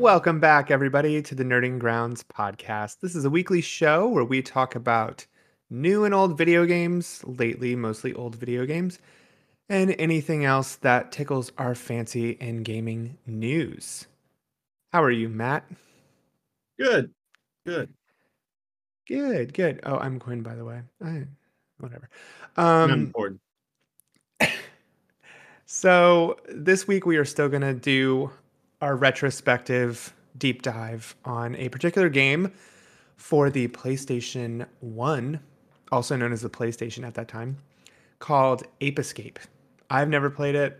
Welcome back, everybody, to the Nerding Grounds podcast. This is a weekly show where we talk about new and old video games, lately, mostly old video games, and anything else that tickles our fancy in gaming news. How are you, Matt? Good. Good. Good, good. Oh, I'm Quinn, by the way. I, whatever. Um, important. so this week we are still going to do our retrospective deep dive on a particular game for the PlayStation 1, also known as the PlayStation at that time, called Ape Escape. I've never played it.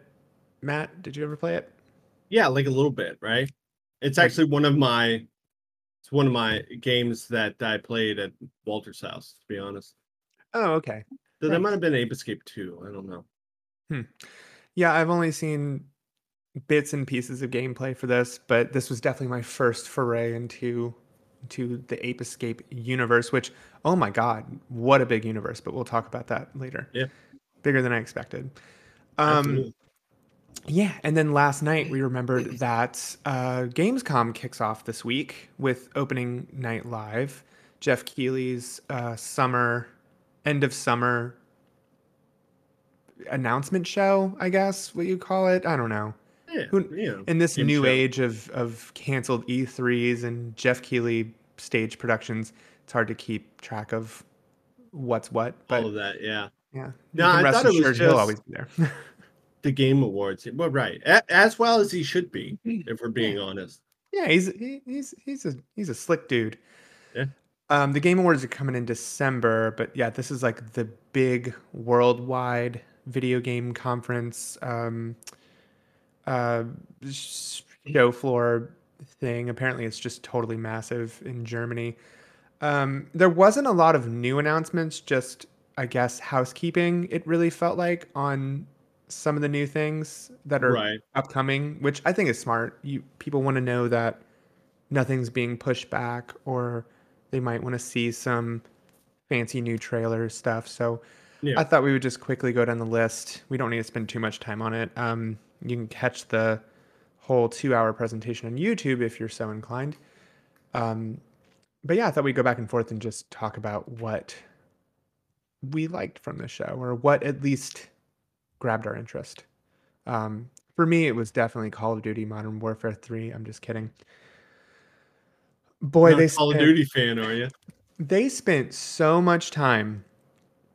Matt, did you ever play it? Yeah, like a little bit, right? It's actually one of my it's one of my games that I played at Walter's house, to be honest. Oh, okay. That Right. might have been Ape Escape 2. I don't know. Hmm. Yeah, I've only seen bits and pieces of gameplay for this, but this was definitely my first foray into to the Ape Escape universe, which oh my god, what a big universe, but we'll talk about that later. Yeah. Bigger than I expected. Um Absolutely. yeah, and then last night we remembered that uh, Gamescom kicks off this week with opening night live. Jeff Keighley's uh, summer, end of summer announcement show, I guess what you call it. I don't know. Yeah, who- In this game new show. age of of canceled E3s and Jeff Keighley stage productions, it's hard to keep track of what's what. But all of that, yeah. yeah, No, I rest thought it was assured he'll just- always be there. The Game Awards. Well, right. As well as he should be, if we're being honest. Yeah, he's he, he's he's a he's a slick dude. Yeah. Um, the Game Awards are coming in December, but yeah, this is like the big worldwide video game conference, um, uh, show floor thing. Apparently, it's just totally massive in Germany. Um, there wasn't a lot of new announcements, just I guess housekeeping. It really felt like on some of the new things that are Right. upcoming, which I think is smart. You people want to know that nothing's being pushed back, or they might want to see some fancy new trailer stuff. So Yeah. I thought we would just quickly go down the list. We don't need to spend too much time on it. Um, you can catch the whole two-hour presentation on YouTube if you're so inclined. Um, but yeah, I thought we'd go back and forth and just talk about what we liked from the show, or what at least grabbed our interest. Um, for me, it was definitely Call of Duty Modern Warfare 3. I'm just kidding. Boy, Not they a Call of Duty fan, are you? they spent so much time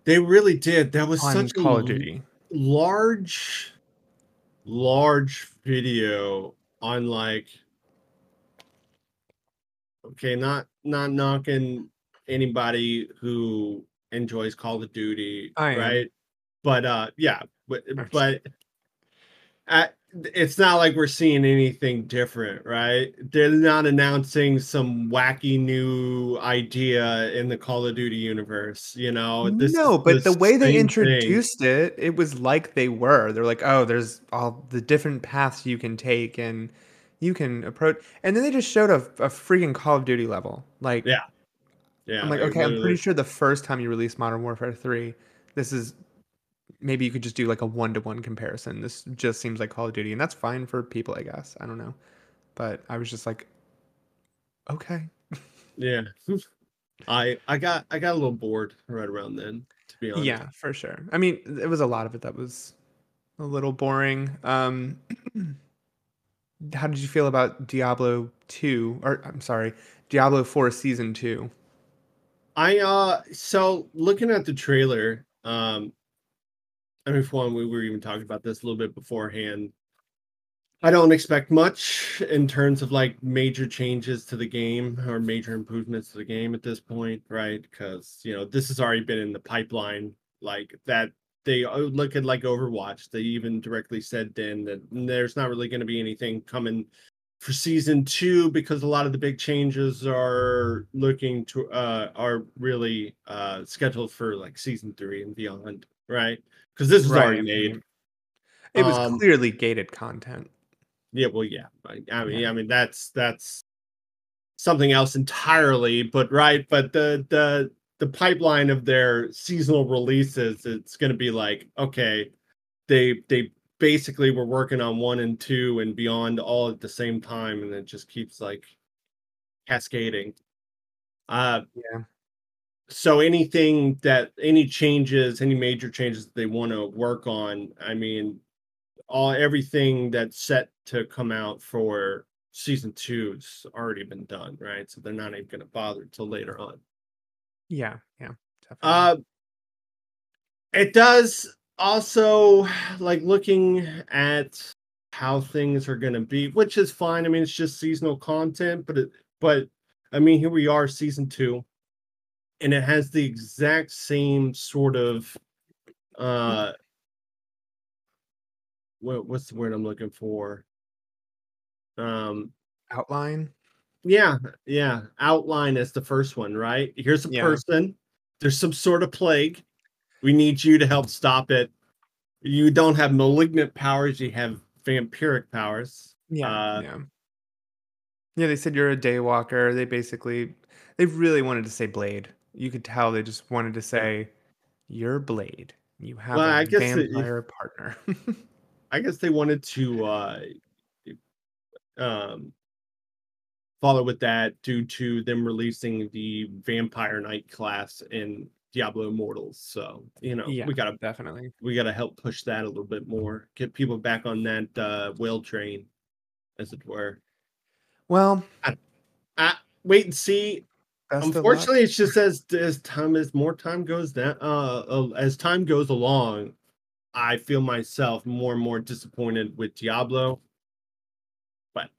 They really did. That was such a Call of Duty. large large video on like okay not not knocking anybody who enjoys call of duty I am. right but uh yeah but but uh, it's not like we're seeing anything different right they're not announcing some wacky new idea in the call of duty universe you know this no, but the way they same thing. introduced it, it was like they were. They're like, oh, there's all the different paths you can take and you can approach. And then they just showed a, a freaking Call of Duty level. Like, Yeah. yeah I'm like, okay, I'm pretty sure the first time you released Modern Warfare 3, this is maybe you could just do like a one to one comparison. This just seems like Call of Duty, and that's fine for people, I guess. I don't know. But I was just like, okay. Yeah. I I got I got a little bored right around then, to be honest. Yeah, for sure. I mean, it was a lot of it that was a little boring. Um, how did you feel about Diablo 2 or I'm sorry, Diablo 4 season 2? I uh so looking at the trailer, um I mean for one, we were even talking about this a little bit beforehand. I don't expect much in terms of like major changes to the game or major improvements to the game at this point, right? Because you know this has already been in the pipeline, like that. They look at like Overwatch. They even directly said then that there's not really going to be anything coming for season two because a lot of the big changes are looking to uh are really uh scheduled for like season three and beyond, right? Because this is Right, already made. It was Um, clearly gated content. Yeah, well, yeah. I, mean, Yeah. I mean that's that's something else entirely. But right, but the the the pipeline of their seasonal releases, it's going to be like okay, they they basically we're working on one and two and beyond all at the same time, and it just keeps like cascading. Uh, Yeah. So anything that any changes, any major changes that they want to work on, I mean, all everything that's set to come out for season two's already been done, right? So they're not even going to bother till later on. Yeah, yeah, definitely. Uh, it does also like looking at how things are going to be, which is fine. I mean, it's just seasonal content, but it, but I mean, here we are, season two, and it has the exact same sort of uh, what what's the word I'm looking for? Um, Outline. yeah, yeah, outline as the first one, right? Here's a Yeah. person. There's some sort of plague. We need you to help stop it. You don't have malignant powers, you have vampiric powers. Yeah, Uh, yeah. Yeah, they said you're a daywalker. They basically they really wanted to say Blade. You could tell they just wanted to say you're Blade. You have Well, a I guess vampire partner. I guess they wanted to uh um follow with that due to them releasing the Vampire Knight class in Diablo Immortals. So, you know, yeah, we gotta definitely. we gotta help push that a little bit more, get people back on that uh whale train, as it were. Well, Uh, wait and see. Unfortunately, it's just as as time as more time goes down, uh, uh, as time goes along, I feel myself more and more disappointed with Diablo. But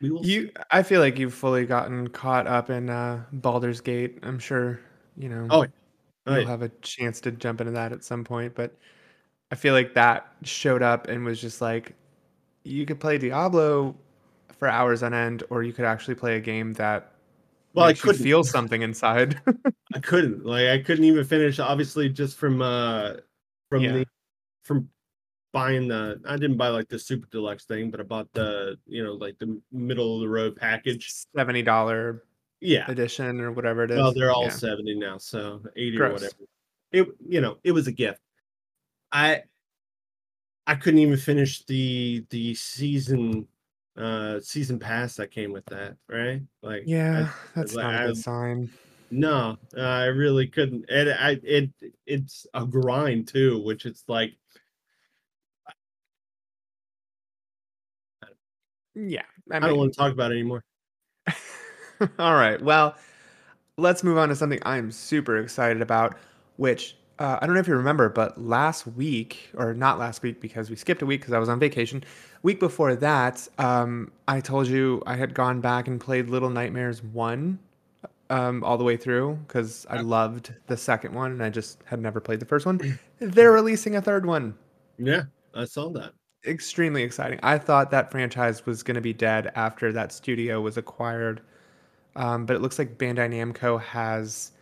we will. see. You, I feel like you've fully gotten caught up in uh, Baldur's Gate. I'm sure you know Oh, you'll Right. have a chance to jump into that at some point. But I feel like that showed up and was just like, you could play Diablo for hours on end, or you could actually play a game that Well, I couldn't. feel something inside. I couldn't. Like, I couldn't even finish. Obviously, just from uh, from Yeah. the from buying the. I didn't buy like the super deluxe thing, but I bought the you know like the middle of the road package. Seventy dollar Yeah. edition or whatever it is. Well, they're all Yeah. 70 now, so 80 or whatever. It you know, it was a gift. I I couldn't even finish the the season uh season pass that came with that, right? Like Yeah, that's like, not a I- good sign. no, I really couldn't. And I it it's a grind too, which it's like Yeah, I, I don't mean, want to talk about it anymore. All right. Well, let's move on to something I'm super excited about, which uh, I don't know if you remember, but last week, or not last week because we skipped a week because I was on vacation. Week before that, um, I told you I had gone back and played Little Nightmares 1 um, all the way through because I loved the second one and I just had never played the first one. They're releasing a third one Yeah, I saw that. extremely exciting. I thought that franchise was going to be dead after that studio was acquired, um, but it looks like Bandai Namco has.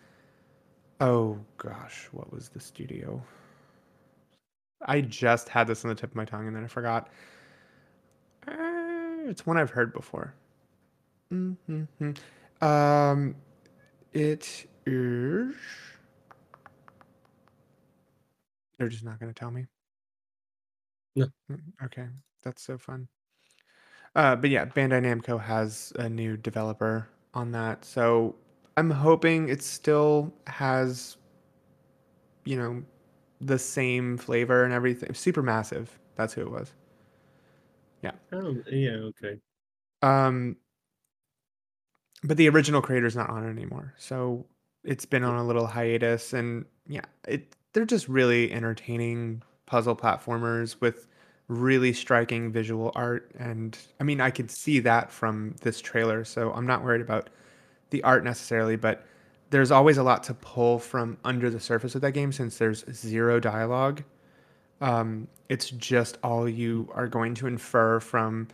Oh gosh, what was the studio? I just had this on the tip of my tongue and then I forgot. Uh, it's one I've heard before. Mm-hmm. Um, it is. They're just not going to tell me. No. Mm, Okay, that's so fun. Uh, but yeah, Bandai Namco has a new developer on that, so I'm hoping it still has, you know, the same flavor and everything. Super massive. That's who it was. Yeah. Oh, yeah, okay. Um, but the original creator's not on it anymore, so it's been on a little hiatus, and yeah, it they're just really entertaining puzzle platformers with really striking visual art, and I mean, I could see that from this trailer, so I'm not worried about the art necessarily, but there's always a lot to pull from under the surface of that game since there's zero dialogue. Um, it's just all you are going to infer from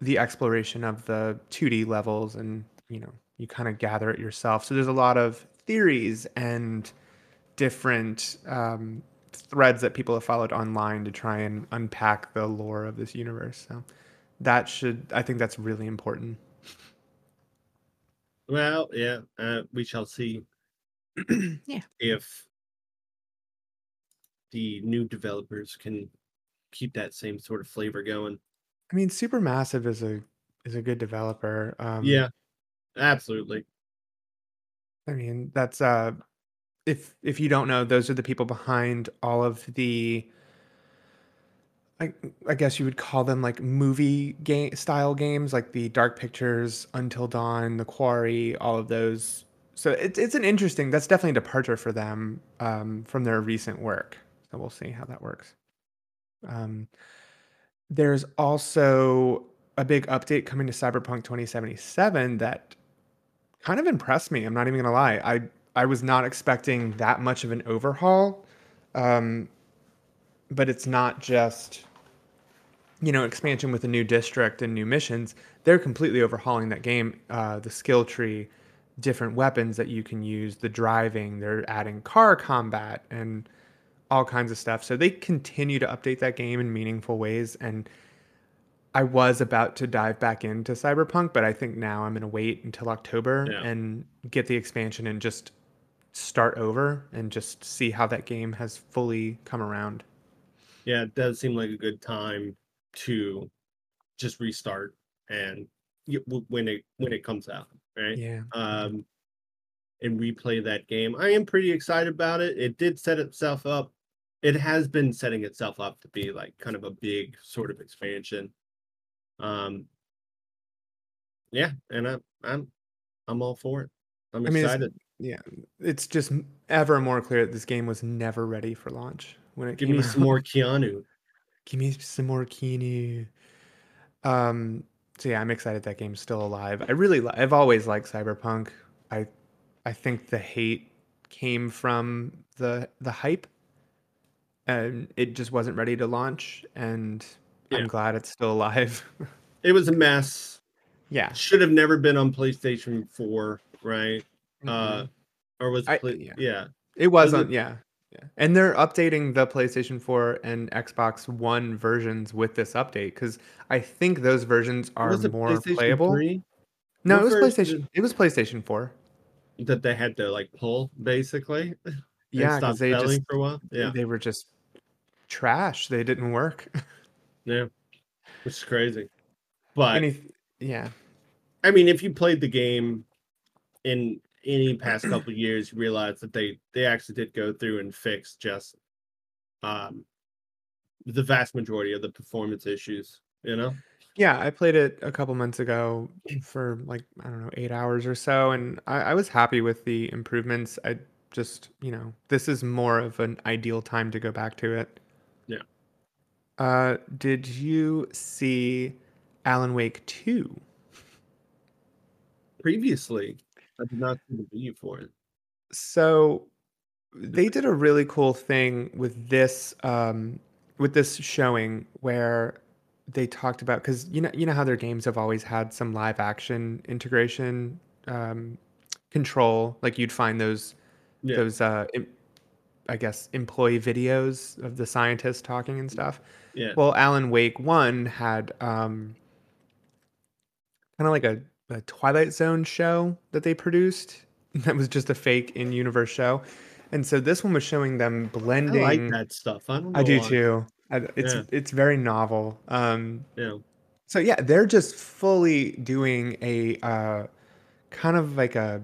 the exploration of the 2D levels and you know you kind of gather it yourself. So there's a lot of theories and different um, threads that people have followed online to try and unpack the lore of this universe. So that should I think that's really important. Well, yeah, uh, we shall see Yeah. if the new developers can keep that same sort of flavor going. I mean, Supermassive is a is a good developer. Um, Yeah, absolutely. I mean, that's uh, if if you don't know, those are the people behind all of the. I, I guess you would call them like movie game style games, like the Dark Pictures, Until Dawn, The Quarry, all of those. So it's it's an interesting. That's definitely a departure for them um, from their recent work. So we'll see how that works. Um, there's also a big update coming to Cyberpunk 2077 that kind of impressed me. I'm not even gonna lie. I I was not expecting that much of an overhaul. Um, but it's not just you know expansion with a new district and new missions. They're completely overhauling that game. Uh, the skill tree, different weapons that you can use, the driving. They're adding car combat and all kinds of stuff. So they continue to update that game in meaningful ways and I was about to dive back into Cyberpunk, but I think now I'm going to wait until October Yeah. and get the expansion and just start over and just see how that game has fully come around. Yeah, it does seem like a good time to just restart and when it when it comes out, right? Yeah. Um, and replay that game. I am pretty excited about it. It did set itself up. It has been setting itself up to be like kind of a big sort of expansion. Um, yeah, and I'm I'm I'm all for it. I'm I mean, excited. Yeah. It's just ever more clear that this game was never ready for launch when it Give me out. some more Keanu. Give me some more Keanu. Um, so yeah, I'm excited that game's still alive. I really, li- I've always liked Cyberpunk. I, I think the hate came from the the hype, and it just wasn't ready to launch. And Yeah. I'm glad it's still alive. It was a mess. yeah. Should have never been on PlayStation 4, right? Mhm. Uh, or was I- play- yeah. yeah. It Was wasn't, it- yeah. Yeah. And they're updating the PlayStation 4 and Xbox One versions with this update because I think those versions are more playable. 3 No, What it was PlayStation. did- It was PlayStation 4. that they had to like pull basically? Yeah, stop because they selling just for a while. Yeah, they were just trash. They didn't work. yeah, which is crazy. But Any, yeah, I mean, if you played the game in any past couple of years, you realize that they they actually did go through and fix just um the vast majority of the performance issues. You know, yeah. I played it a couple months ago for like I don't know eight hours or so, and I, I was happy with the improvements. I just you know this is more of an ideal time to go back to it. Yeah. Uh, did you see Alan Wake two? previously I did not see the video for it. So they did a really cool thing with this um, with this showing where they talked about because you know you know how their games have always had some live action integration um, control like you'd find those Yeah, those uh, em- I guess employee videos of the scientists talking and stuff. yeah, Well, Alan Wake one had um, kind of like a, a Twilight Zone show that they produced that was just a fake in universe show, and so this one was showing them I blending. like that stuff. I I do why. too. I, it's Yeah. it's very novel. Um, Yeah, so yeah, they're just fully doing a uh, kind of like a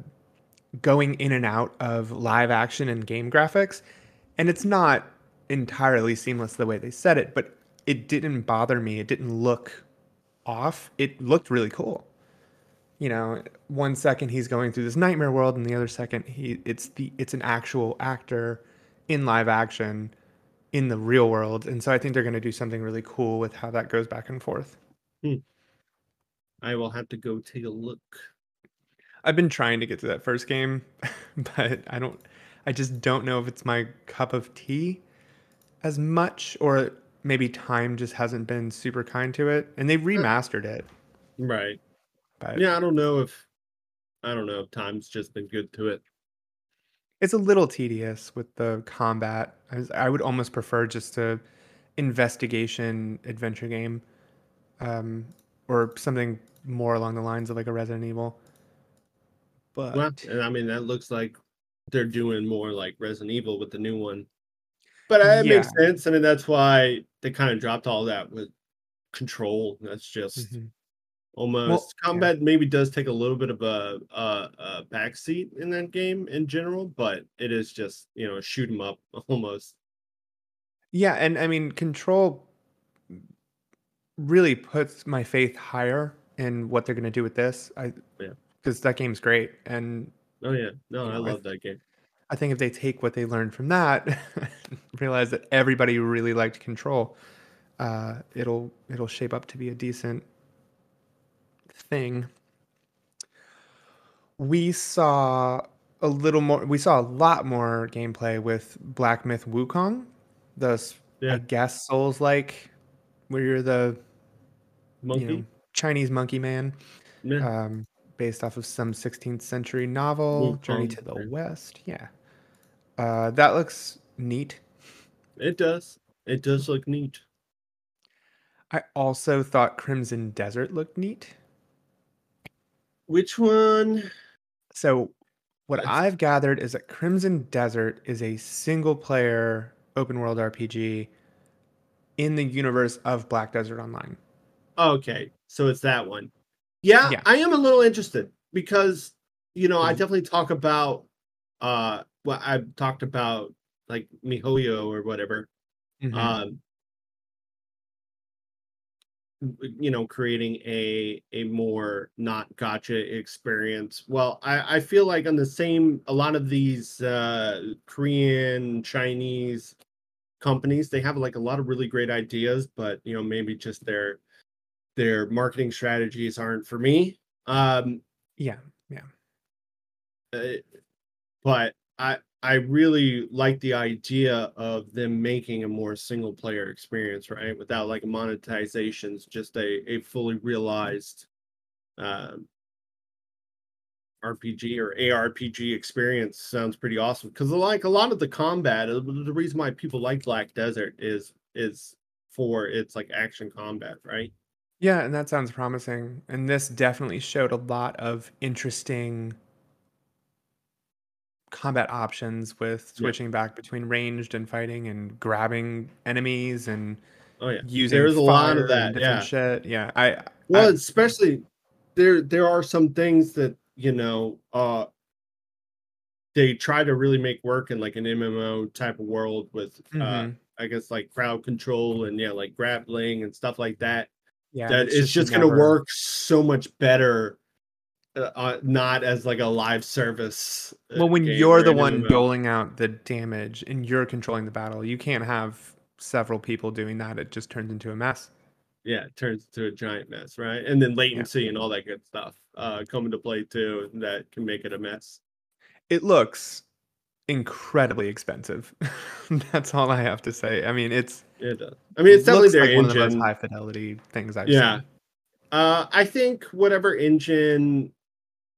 going in and out of live action and game graphics, and it's not entirely seamless the way they said it, but it didn't bother me. It didn't look off. It looked really cool. You know, one second he's going through this nightmare world, and the other second he it's the it's an actual actor in live action in the real world, and so I think they're going to do something really cool with how that goes back and forth. Hmm. I will have to go take a look. I've been trying to get to that first game, but I don't I just don't know if it's my cup of tea as much or maybe time just hasn't been super kind to it. And they remastered it, Right. But Yeah, I don't know if I don't know if time's just been good to it. it's a little tedious with the combat. I, was- I would almost prefer just a investigation adventure game um, or something more along the lines of like a Resident Evil. But Well, and I mean that looks like they're doing more like Resident Evil with the new one. But uh, it makes sense. I mean that's why they kind of dropped all that with control. That's just Mhm. Almost Well, yeah. combat. Maybe does take a little bit of a, a a backseat in that game in general, but it is just you know shoot 'em up almost. Yeah, and I mean, Control really puts my faith higher in what they're gonna do with this. I Yeah. because that game's great, and Oh yeah, no, I know, I love that game. I think if they take what they learned from that, realize that everybody really liked Control, uh, it'll it'll shape up to be a decent thing. We saw a little more. We saw a lot more gameplay with Black Myth Wukong, the Yeah. I guess Souls like, where you're the you know Chinese monkey man, yeah, um, based off of some 16th century novel, Journey to the. West. Yeah, uh, that looks neat. it does. It does look neat. I also thought Crimson Desert looked neat. Which one? So, what I've gathered is that Crimson Desert is a single player open world RPG in the universe of Black Desert Online. Okay, so it's that one. Yeah, Yeah. I am a little interested because you know I Mhm. definitely talk about uh well I've talked about like MiHoYo or whatever. Mhm. Um you know creating a a more not gotcha experience. Well i i feel like on the same a lot of these uh korean chinese companies they have like a lot of really great ideas but you know maybe just their their marketing strategies aren't for me. Um yeah, uh, but I I really like the idea of them making a more single player experience, right? Without like monetizations, just a a fully realized um, RPG or ARPG experience sounds pretty awesome. Because like a lot of the combat, uh, the reason why people like Black Desert is is for its like action combat, right? yeah, and that sounds promising. And this definitely showed a lot of interesting combat options with Yeah. switching back between ranged and fighting and grabbing enemies and Oh yeah, using there's a lot of that. different Yeah. shit. Yeah, I well I- especially there there are some things that you know uh they try to really make work in like an mmo type of world with uh Mhm. i guess like crowd control and yeah like grappling and stuff like that yeah, that it's it's just, gonna work so much better uh, uh, not as like a live service uh, Well, when you're the one doling out the damage and you're controlling the battle, you can't have several people doing that. It just turns into a mess. yeah it turns into a giant mess right and then latency and all that good stuff uh come into play too that can make it a mess It looks incredibly expensive. That's all I have to say. I mean, it's it does i mean it's definitely looks their like one of the engine most high fidelity things I've Yeah. seen. Uh, I think whatever engine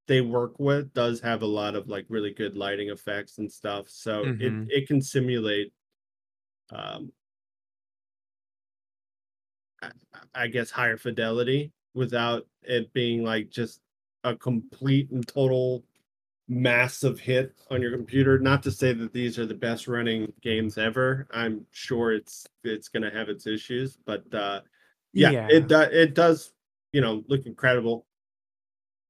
they work with does have a lot of like really good lighting effects and stuff. So Mhm. it it can simulate, um, I, I guess higher fidelity without it being like just a complete and total massive hit on your computer. Not to say that these are the best running games ever. I'm sure it's it's gonna have its issues, but uh yeah, Yeah. it does it does you know look incredible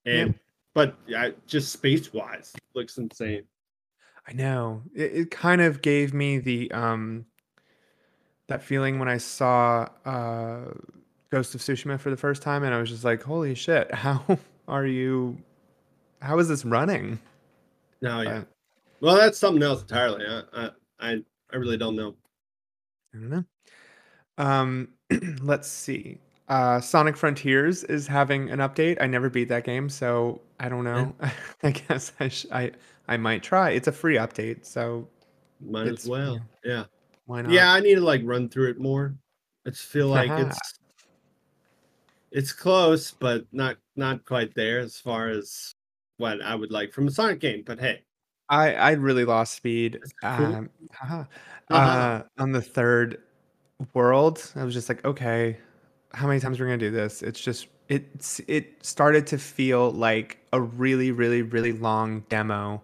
and but yeah just space wise looks insane I know. It, it kind of gave me the um that feeling when I saw uh Ghost of Tsushima for the first time and I was just like, "Holy shit, how are you how is this running?" no yeah Uh, well that's something else entirely I, I i really don't know I don't know. Um, let's see. Uh, Sonic Frontiers is having an update. I never beat that game, so I don't know. I guess I, sh- I I might try. It's a free update, so might It's- as well yeah why not? yeah i need to like run through it more i just feel like Haha. it's it's close but not not quite there as far as what i would like from a sonic game but hey I I really lost speed. That's cool. Um, haha. Haha. uh, on the third world, I was just like, okay, how many times are we're gonna do this? It's just it's it started to feel like a really really really long demo.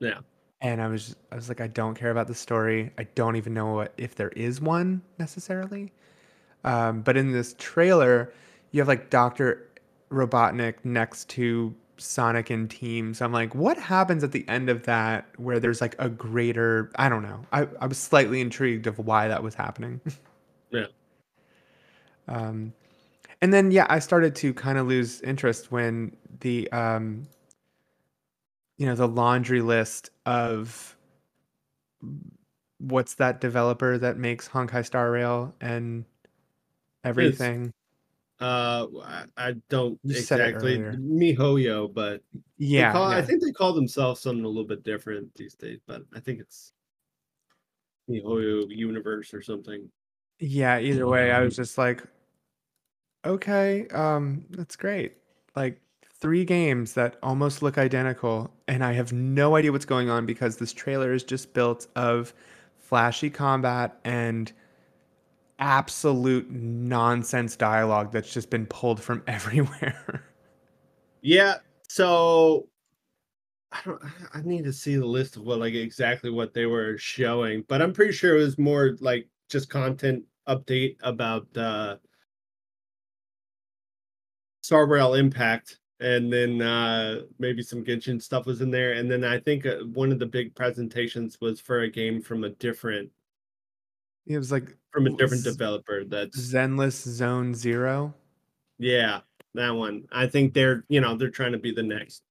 Yeah. and I was I was like, I don't care about the story. I don't even know what if there is one necessarily. Um, but in this trailer, you have like Doctor Robotnik next to Sonic and Team. So I'm like, what happens at the end of that where there's like a greater? I don't know. I I was slightly intrigued of why that was happening. Yeah. Um, and then yeah, I started to kind of lose interest when the um, you know, the laundry list of what's that developer that makes Honkai Star Rail and It's everything. uh I, don't You exactly. MiHoYo, but Yeah, call I think they call themselves something a little bit different these days, but I think it's MiHoYo Universe or something. Yeah, either way, I was just like, okay, um, that's great. Like three games that almost look identical, and I have no idea what's going on because this trailer is just built of flashy combat and absolute nonsense dialogue that's just been pulled from everywhere. Yeah, so I don't I need to see the list of what like exactly what they were showing, but I'm pretty sure it was more like just content update about uh Star Rail Impact and then uh maybe some Genshin stuff was in there and then I think uh, one of the big presentations was for a game from a different It was like from a different developer that's Zenless Zone Zero. yeah, that one. I think they're, you know, they're trying to be the next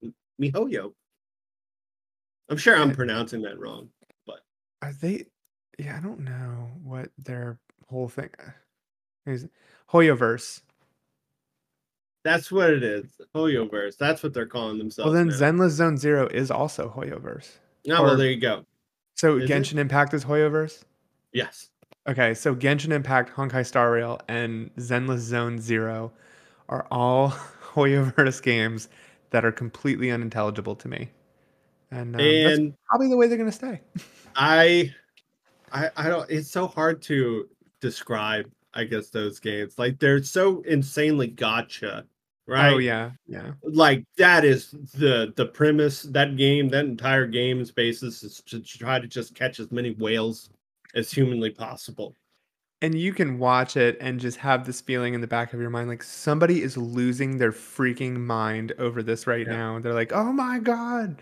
MiHoYo. I'm sure I'm And pronouncing that wrong, but are they? Yeah, I don't know what their whole thing is. Hoyoverse. That's what it is. Hoyoverse. That's what they're calling themselves. Well, then now. Zenless Zone Zero is also Hoyoverse. Oh, well, there you go. so Is it? Genshin Impact is Hoyoverse. Yes. Okay, so Genshin Impact, Honkai Star Rail, and Zenless Zone Zero are all Hoyoverse games that are completely unintelligible to me, and um, that's probably the way they're gonna stay. I, I, I don't. It's so hard to describe. I guess those games, like they're so insanely gotcha, Oh, right? Oh yeah, yeah. Like that is the the premise. That game, that entire game's basis is to try to just catch as many whales as humanly possible. And you can watch it and just have this feeling in the back of your mind, like somebody is losing their freaking mind over this right Yeah. now. They're like, "Oh my god!"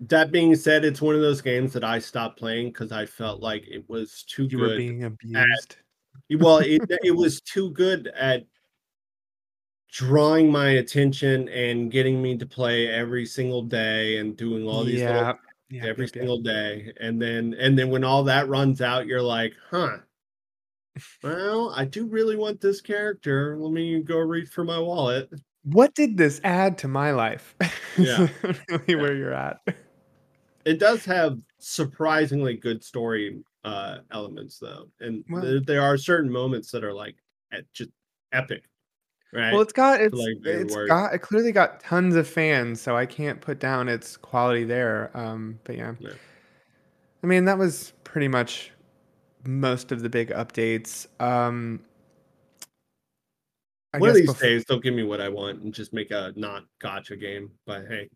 That being said, it's one of those games that I stopped playing because I felt like it was too You were being abused. Well, it it was too good at drawing my attention and getting me to play every single day and doing all these Yeah, things yeah, every single day. And then and then when all that runs out, you're like, huh. Well, I do really want this character. Let me go reach for my wallet. What did this add to my life? Yeah. Really where you're at. It does have surprisingly good story uh elements though. And Well, there, there are certain moments that are like at just epic, right? well, it's got it's like it's got it clearly got tons of fans, so I can't put down its quality there. Um, but yeah, Yeah. I mean that was pretty much most of the big updates. Um, I One of these bef- days they'll give me what I want and just make a not gotcha game. But hey,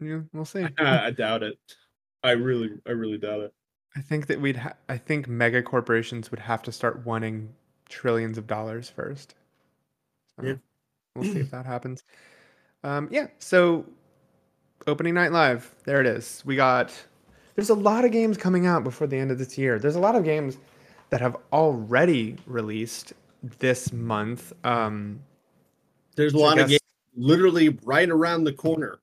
yeah, we'll see. I doubt it. I really, I really doubt it. I think that we'd. Ha- I think mega corporations would have to start wanting trillions of dollars first. Yeah. we'll see if that happens. Um, yeah. So opening night live. There it is. We got. There's a lot of games coming out before the end of this year. There's a lot of games that have already released this month. Um, There's a lot of games literally right around the corner.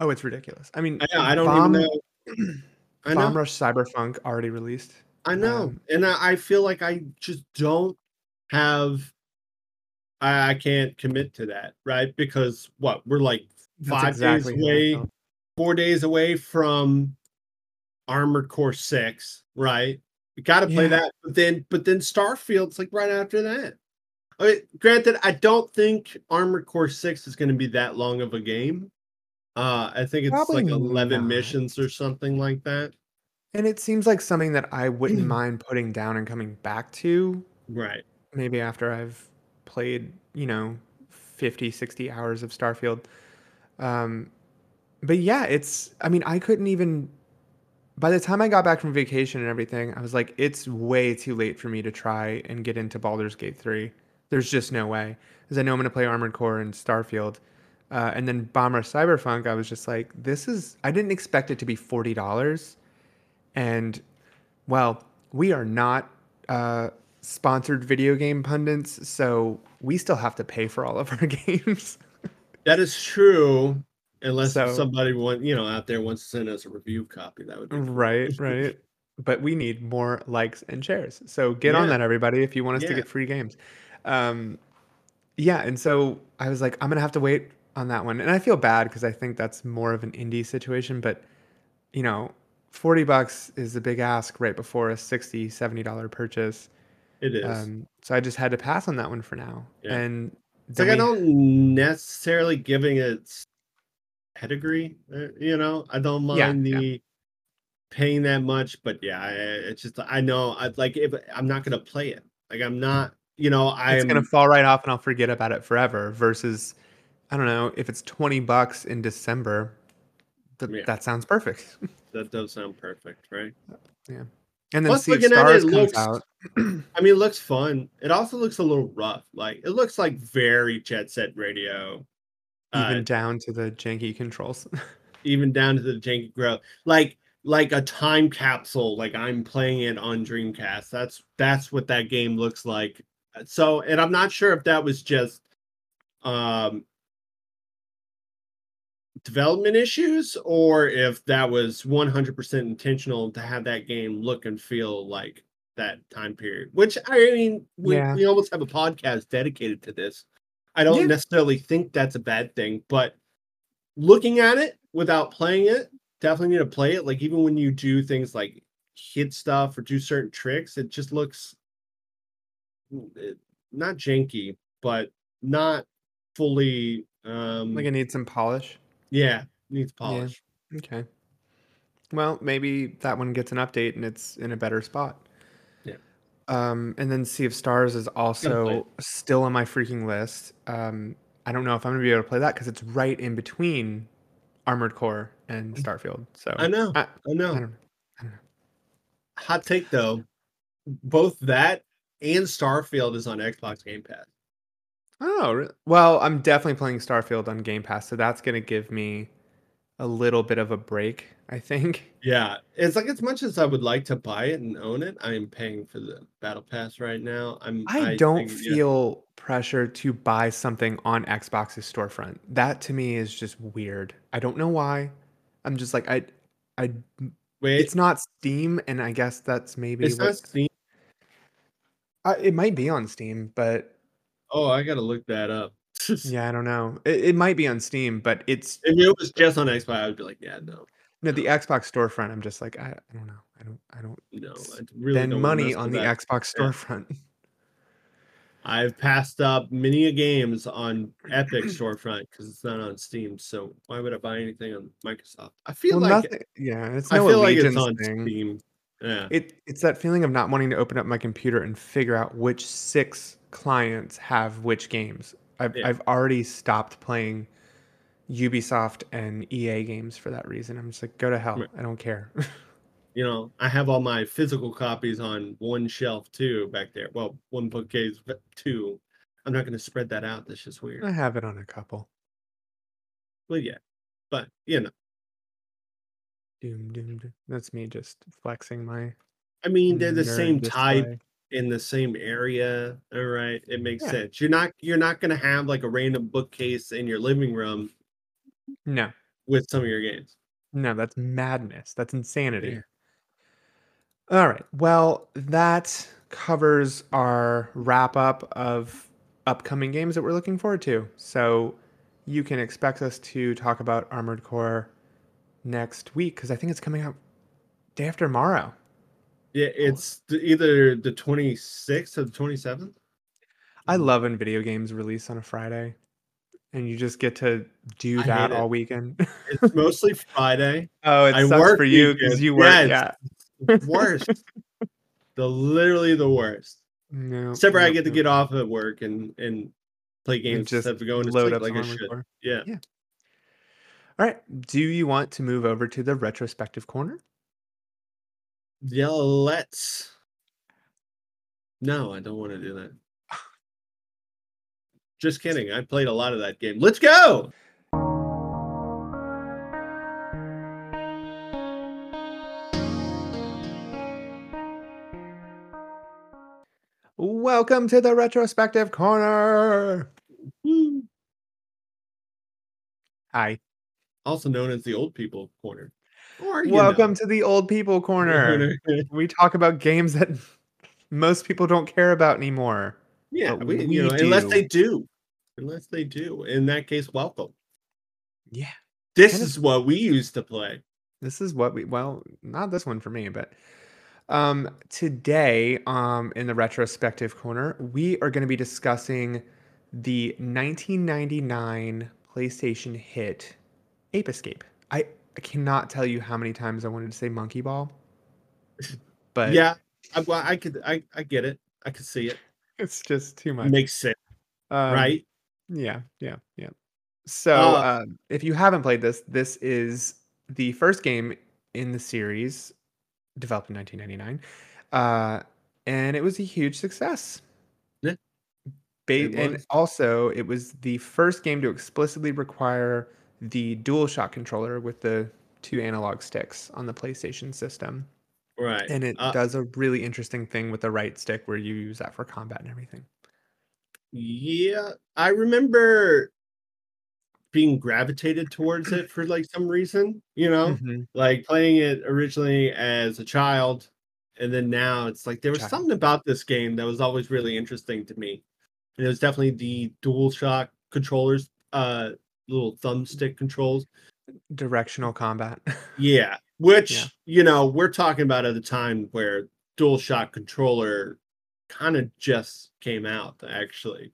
Oh, it's ridiculous. I mean, I, I don't Bomb, even know. I Bomb Rush Cyberfunk already released. I know, Um, and I, I feel like I just don't have. I, I can't commit to that, right? Because what we're like five exactly days away, four days away from Armored Core Six, right? We got to play Yeah. that, but then, but then Starfield's like right after that. I mean, granted, I don't think Armored Core Six is going to be that long of a game. Uh, I think it's Probably like eleven not. missions or something like that. And it seems like something that I wouldn't mind putting down and coming back to Right. maybe after I've played, you know, 50, 60 hours of Starfield. Um, but yeah, it's, I mean, I couldn't even by the time I got back from vacation and everything, I was like, it's way too late for me to try and get into Baldur's Gate 3. There's just no way. Because I know I'm going to play Armored Core and Starfield. Uh, and then Bomber Cyberfunk, I was just like, this is, I didn't expect it to be $40. And, well, we are not uh, sponsored video game pundits, so we still have to pay for all of our games. That is true. Unless So- somebody want you know out there wants to send us a review copy, that would be right, right. But we need more likes and shares. So get on that, everybody, if you want us to get free games. Um, yeah, and so I was like, I'm gonna have to wait on that one, and I feel bad because I think that's more of an indie situation. But you know, 40 bucks is a big ask right before a 60 70 dollar purchase. It is. Um, so I just had to pass on that one for now. Yeah. And it's then like I we- don't necessarily giving it pedigree. uh, You know, I don't mind yeah. the paying that much, but yeah, I, it's just I know I like if I'm not gonna play it. Like I'm not. You know, I'm gonna fall right off and I'll forget about it forever. Versus, I don't know, if it's 20 bucks in December, th- Yeah. that sounds perfect. that does sound perfect, right? Yeah. And then Plus, Sea of looking at Stars it, comes looks- out. I mean, it looks fun. It also looks a little rough. Like it looks like very jet set radio. even uh, down to the janky controls. even down to the janky growth like like a time capsule like i'm playing it on dreamcast that's that's what that game looks like so and i'm not sure if that was just um development issues or if that was 100% intentional to have that game look and feel like that time period which i mean we, Yeah. we almost have a podcast dedicated to this i don't Yeah. necessarily think that's a bad thing but looking at it without playing it definitely need to play it like even when you do things like hit stuff or do certain tricks it just looks not janky but not fully um like it needs some polish. yeah needs polish Okay. Well, maybe that one gets an update and it's in a better spot. Um, and then Sea of Stars is also still on my freaking list. Um, I don't know if I'm gonna be able to play that because it's right in between Armored Core and Starfield. So i know I, i I know don't know. hot take though both that and starfield is on xbox game pass Oh, well, I'm definitely playing Starfield on Game Pass, so that's gonna give me a little bit of a break, I think. Yeah, it's like as much as I would like to buy it and own it, I am paying for the battle pass right now. I'm I don't think, yeah, feel pressure to buy something on Xbox's storefront. That to me is just weird. I don't know why. I'm just like I I wait. it's not Steam and I guess that's maybe It's what not Steam. I, it might be on Steam, but Oh, I gotta look that up. yeah, I don't know. It, it might be on Steam, but it's if it was just on Xbox, I would be like, yeah, no, no the Xbox storefront. I'm just like I, I don't know. I don't I don't no, I really spend don't money on the that. Xbox Yeah. storefront. I've passed up many a games on Epic storefront because it's not on Steam. So why would I buy anything on Microsoft? I feel Well, like nothing. Yeah, it's I no feel like it's allegiance on thing. Steam. Yeah, It it's that feeling of not wanting to open up my computer and figure out which six clients have which games. I've Yeah. I've already stopped playing Ubisoft and EA games for that reason. I'm just like, go to hell. I don't care. you know, I have all my physical copies on one shelf too back there. Well, one bookcase, but two. I'm not going to spread that out. That's just weird. I have it on a couple. Well, yeah, but you know, Doom, doom, doom. That's me just flexing my I mean, they're the same type in the same area. All right, it makes Yeah. sense. You're not you're not going to have like a random bookcase in your living room No, with some of your games. no, that's madness. That's insanity. All right. Well, that covers our wrap up of upcoming games that we're looking forward to. So you can expect us to talk about Armored Core next week because I think it's coming out day after tomorrow. Yeah, it's the, either the 26th or the 27th. I love when video games release on a Friday and you just get to do I that all weekend. It's mostly Friday. oh, it I sucks work for you because you work. Yeah, Yeah. worst. the literally the worst. No. Except for I no, get to get off at work and and play And games just instead of going to load sleep up like I Armored should. Yeah. Yeah. All right. Do you want to move over to the retrospective corner? Yeah, let's. No, I don't want to do that. Just kidding. I played a lot of that game. Let's go. Welcome to the retrospective corner. Hi. Also known as the old people corner. Or, Welcome know, to the old people corner. we talk about games that most people don't care about anymore. Yeah, But we, we you know, unless they do. Unless they do. In that case, welcome. Yeah. This Kind of- is what we used to play. This is what we well, not this one for me, but um today um in the retrospective corner, we are going to be discussing the 1999 PlayStation hit Ape Escape. I, I cannot tell you how many times I wanted to say Monkey Ball. But yeah, I, well, I could, I, I get it. I could see it. It's just too much. Makes sense, Um, right? Yeah, yeah, yeah. So, Uh, uh, if you haven't played this, this is the first game in the series developed in 1999, uh, and it was a huge success. Yeah, Ba- and also, it was the first game to explicitly require the DualShock controller with the two analog sticks on the PlayStation system, Right. and it Uh, does a really interesting thing with the right stick where you use that for combat and everything. Yeah, I remember being gravitated towards it for like some reason, you know, Mhm. like playing it originally as a child, and then now it's like there was Child. something about this game that was always really interesting to me. And it was definitely the DualShock controllers, uh, little thumbstick controls. Directional combat. Yeah, which Yeah. you know we're talking about at a time where dual shock controller kind of just came out. Actually,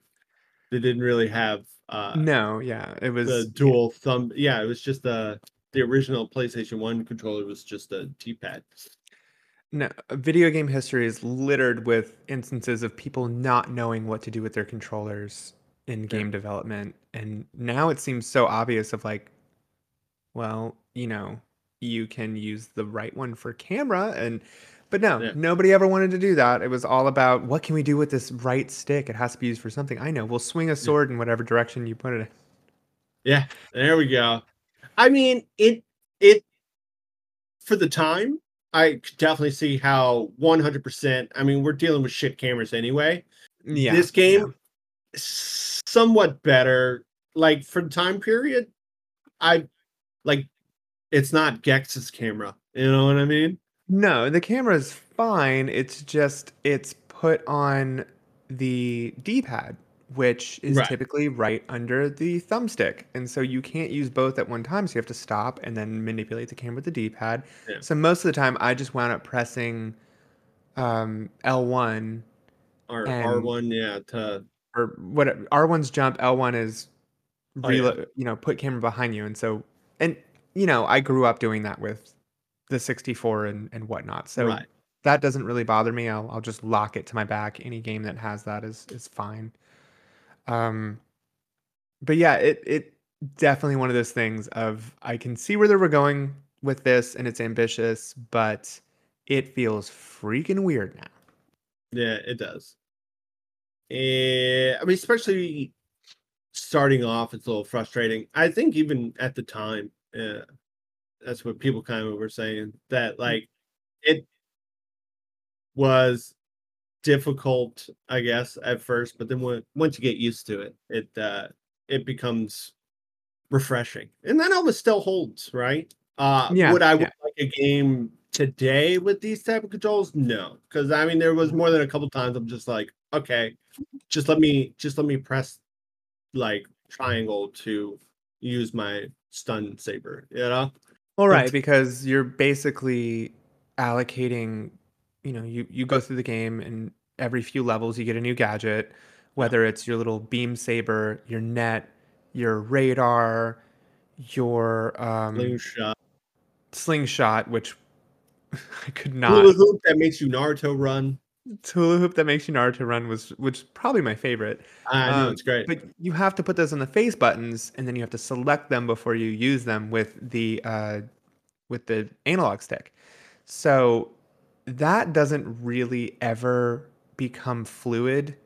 they didn't really have uh, No, yeah, it was the dual thumb. Yeah, it was just the the original PlayStation One controller was just a D pad. no video game history is littered with instances of people not knowing what to do with their controllers in game development and now it seems so obvious of like well you know you can use the right one for camera and but no Yeah. nobody ever wanted to do that it was all about what can we do with this right stick it has to be used for something i know we'll swing a sword in whatever direction you put it in Yeah, there we go. I mean, it it for the time, I could definitely see how 100%. I mean, we're dealing with shit cameras anyway. yeah this yeah. game somewhat better like for the time period i like it's not gex's camera you know what i mean No, the camera's fine. It's just it's put on the D-pad, which is Right. typically right under the thumbstick. And so you can't use both at one time. So you have to stop and then manipulate the camera with the D-pad. Yeah. So most of the time I just wound up pressing um, L1 or r1 yeah to or what R1's jump, L1 is Oh, yeah. you know, put camera behind you. And so and you know, I grew up doing that with the 64 and, and whatnot. So right that doesn't really bother me. I'll I'll just lock it to my back. Any game that has that is is fine. Um, but yeah, it it definitely one of those things of I can see where they were going with this, and it's ambitious, but it feels freaking weird now. yeah it does Eh, i mean especially starting off it's a little frustrating i think even at the time uh, that's what people kind of were saying that like it was difficult i guess at first but then when, once you get used to it it uh it becomes refreshing. And that almost still holds right? Uh Yeah, would i yeah. like a game today with these type of controls? No because i mean there was more than a couple times i'm just like okay just let me just let me press like triangle to use my stun saber you know? All right, But- because you're basically allocating, you know, you you go through the game and every few levels you get a new gadget, whether it's your little beam saber, your net, your radar, your um slingshot. slingshot, which I could hula not. hoop that makes you naruto run Hula hoop that makes you Naruto run was which probably my favorite. i know Um, it's great But you have to put those on the face buttons, and then you have to select them before you use them with the uh, with the analog stick. So that doesn't really ever become fluid.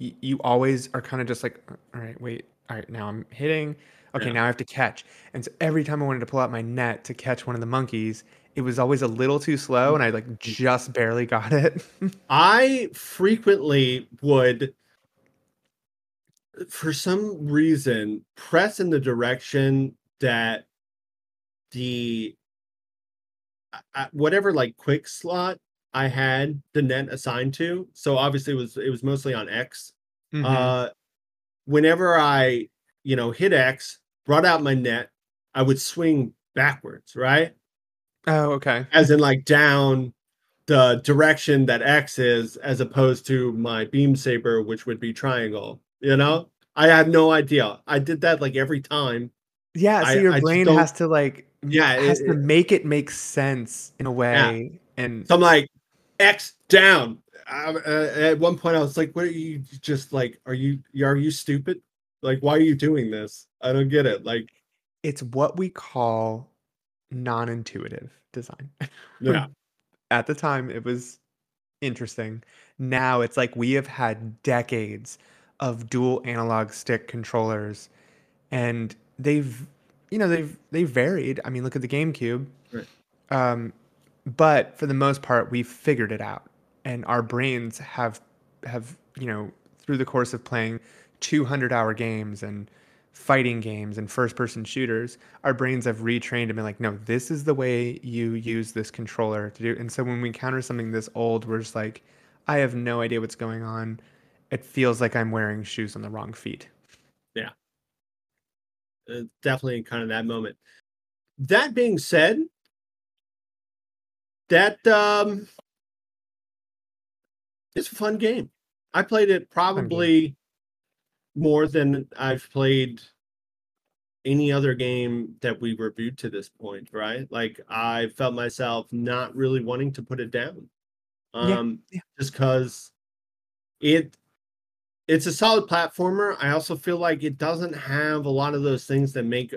Y- you always are kind of just like, all right, wait, all right, now I'm hitting. Okay, Yeah. now I have to catch. And so every time I wanted to pull out my net to catch one of the monkeys, it was always a little too slow, and I like just barely got it. I frequently would, for some reason, press in the direction that the uh, whatever like quick slot I had the net assigned to. So obviously it was it was mostly on X. Mhm. Uh, whenever I you know hit X, brought out my net, I would swing backwards, right? Oh, okay. as in like down the direction that X is, as opposed to my beam saber, which would be triangle. You know, I had no idea. I did that like every time. Yeah, so I- your I brain has to like Yeah, has it- to make it make sense in a way. And so I'm like X down. Uh, uh, at one point, I was like, "What are you just like? Are you are you stupid? Like, why are you doing this? I don't get it." Like, it's what we call non-intuitive design. yeah, At the time, it was interesting. Now it's like we have had decades of dual analog stick controllers, and they've, you know, they've they've varied. I mean, look at the GameCube. Right. Um, but for the most part, we've figured it out, and our brains have have you know through the course of playing 200 hour games and fighting games and first person shooters, our brains have retrained and been like, no, this is the way you use this controller to do. And so when we encounter something this old, we're just like, I have no idea what's going on. It feels like I'm wearing shoes on the wrong feet. uh, definitely kind of that moment. That being said, that um, it's a fun game. I played it probably more than I've played any other game that we reviewed to this point, right? Like I felt myself not really wanting to put it down. Yeah, Um yeah. just because it it's a solid platformer. I also feel like it doesn't have a lot of those things that make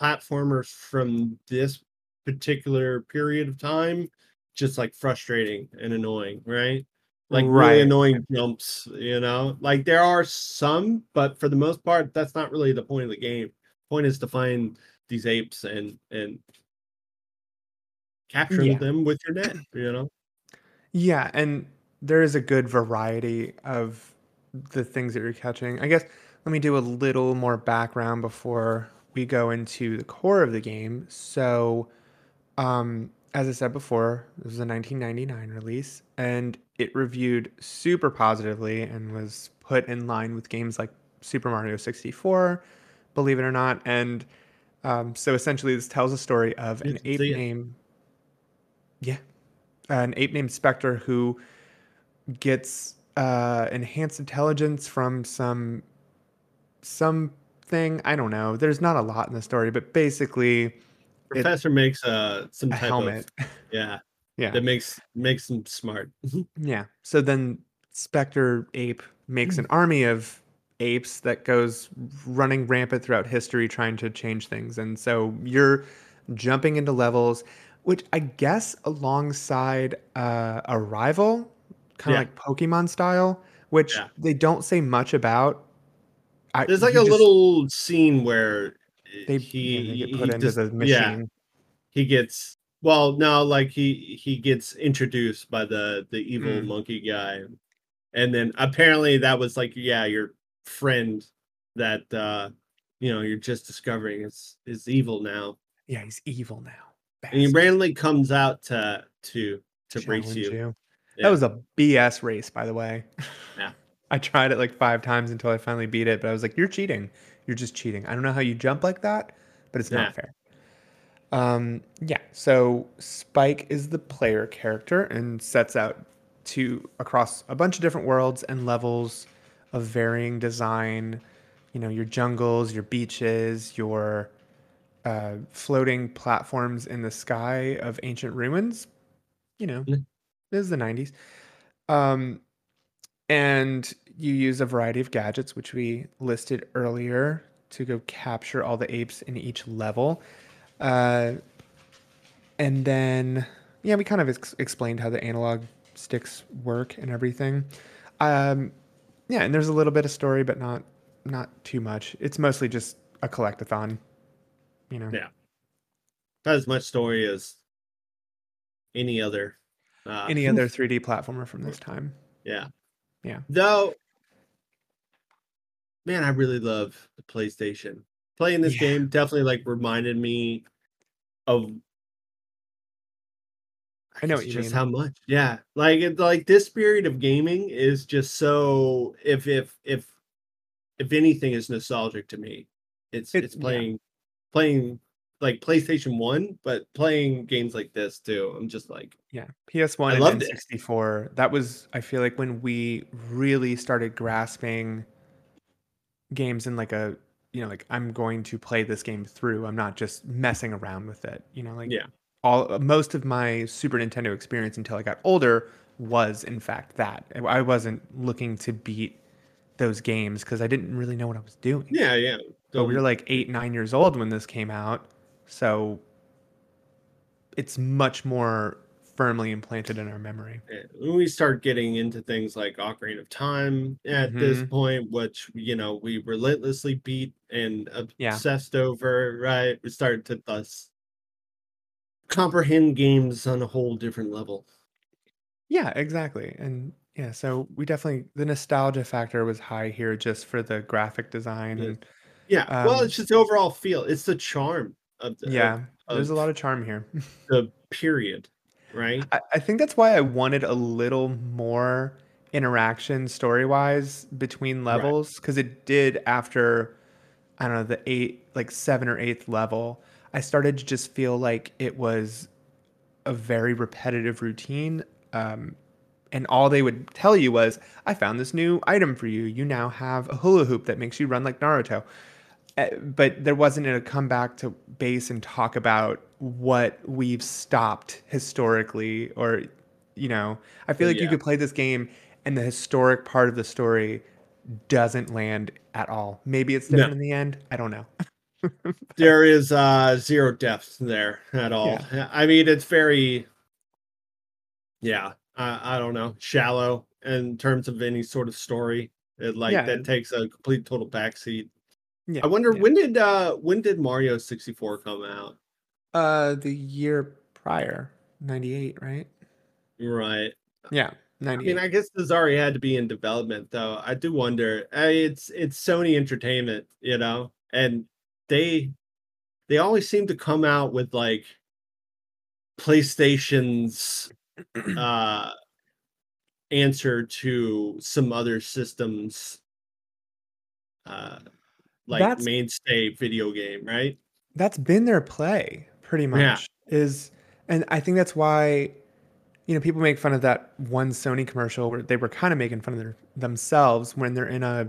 platformers from this particular period of time just like frustrating and annoying, right? Like really Right. annoying jumps, you know? Like there are some, but for the most part, that's not really the point of the game. Point is to find these apes and and capture Yeah. them with your net, you know? Yeah, and there is a good variety of the things that you're catching. I guess let me do a little more background before we go into the core of the game. So, um, as I said before, this was a 1999 release, and it reviewed super positively and was put in line with games like Super Mario 64, believe it or not. And um, so essentially, this tells a story of an ape named yeah, an ape named Specter who gets uh, enhanced intelligence from some something I don't know. There's not a lot in the story, but basically Professor makes uh some a type helmet. of yeah, yeah, that makes makes them smart. yeah. So then Specter ape makes an army of apes that goes running rampant throughout history trying to change things. And so you're jumping into levels which I guess alongside uh, a rival, kind of Yeah. like Pokemon style, which Yeah. they don't say much about. I, There's like a just- little scene where they, he, yeah, they get he put into just- the yeah, machine. he gets well no like he he gets introduced by the the evil Mm. monkey guy and then apparently that was like yeah your friend that uh you know you're just discovering is is evil now Yeah, he's evil now. and he randomly comes out to to to race Challenge you That was a BS race, by the way. Yeah. I tried it like five times until I finally beat it, but I was like, "You're cheating. You're just cheating. I don't know how you jump like that, but it's Yeah. not fair." Um, yeah. So Spike is the player character and sets out to across a bunch of different worlds and levels of varying design. You know, your jungles, your beaches, your uh, floating platforms in the sky of ancient ruins. You know, Yeah. this is the 90s. Um, and you use a variety of gadgets, which we listed earlier, to go capture all the apes in each level. Uh, and then yeah, we kind of ex- explained how the analog sticks work and everything. Um, yeah, and there's a little bit of story, but not not too much. It's mostly just a collectathon, you know. Yeah. Not as much story as any other. Uh, Any other 3D platformer from this time. Yeah. Yeah. Though, man, I really love the PlayStation. Playing this Yeah. game definitely like reminded me of. I know just mean. how much. Yeah, like it, like this period of gaming is just so. If if if if anything is nostalgic to me, it's It- it's yeah. playing playing like PlayStation One, but playing games like this too. I'm just like, Yeah, PS1 I and. N64. That was, I feel like, when we really started grasping games in like a, you know, like I'm going to play this game through. I'm not just messing around with it. You know, like Yeah. all most of my Super Nintendo experience until I got older was in fact that. I wasn't looking to beat those games because I didn't really know what I was doing. yeah, yeah. But we So- were like eight, nine years old when this came out. So it's much more firmly implanted in our memory. When we start getting into things like Ocarina of Time at this Mhm. point, which you know we relentlessly beat and Yeah. obsessed over, right? We started to thus comprehend games on a whole different level. Yeah, exactly. And yeah, so we definitely the nostalgia factor was high here just for the graphic design Yeah. and Yeah, well, Um, it's just the overall feel. It's the charm of the, of yeah, there's a lot of charm here. the period, right? I, I think that's why I wanted a little more interaction story wise between levels because it did after I don't know the eight like seven or eighth level. I started to just feel like it was a very repetitive routine. Um, and all they would tell you was, "I found this new item for you. You now have a hula hoop that makes you run like Naruto." Uh, but there wasn't a come back to base and talk about what we've stopped historically or you know i feel like you could play this game and the historic part of the story doesn't land at all maybe it's No. different in the end i don't know there is uh zero depth there at all. I mean, it's very, yeah, I, I don't know, shallow in terms of any sort of story. It like Yeah. that takes a complete total backseat. yeah I wonder yeah. when did uh when did Mario 64 come out? Uh the year prior 98 right Right. yeah I mean, I guess this already had to be in development, though. I do wonder. I, it's it's Sony Entertainment, you know, and they they always seem to come out with like PlayStation's uh answer to some other systems uh like That's- mainstay video game, right? that's been their play pretty much Yeah. is and i think that's why you know people make fun of that one sony commercial where they were kind of making fun of their, themselves when they're in a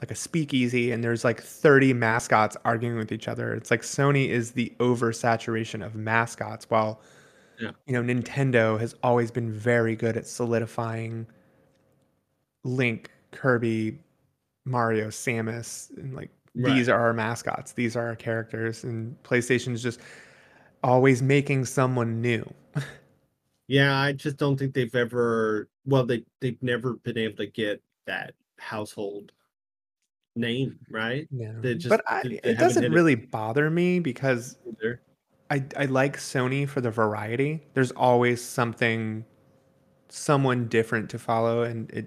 like a speakeasy and there's like 30 mascots arguing with each other it's like sony is the oversaturation of mascots while Yeah. you know nintendo has always been very good at solidifying link kirby mario samus and like these are our mascots these are our characters and playstation's just always making someone new Yeah, I just don't think they've ever well they they've never been able to get that household name, right? yeah They just- but I, they- they it doesn't hit it. really bother me because Either. I, I like sony for the variety there's always something someone different to follow and it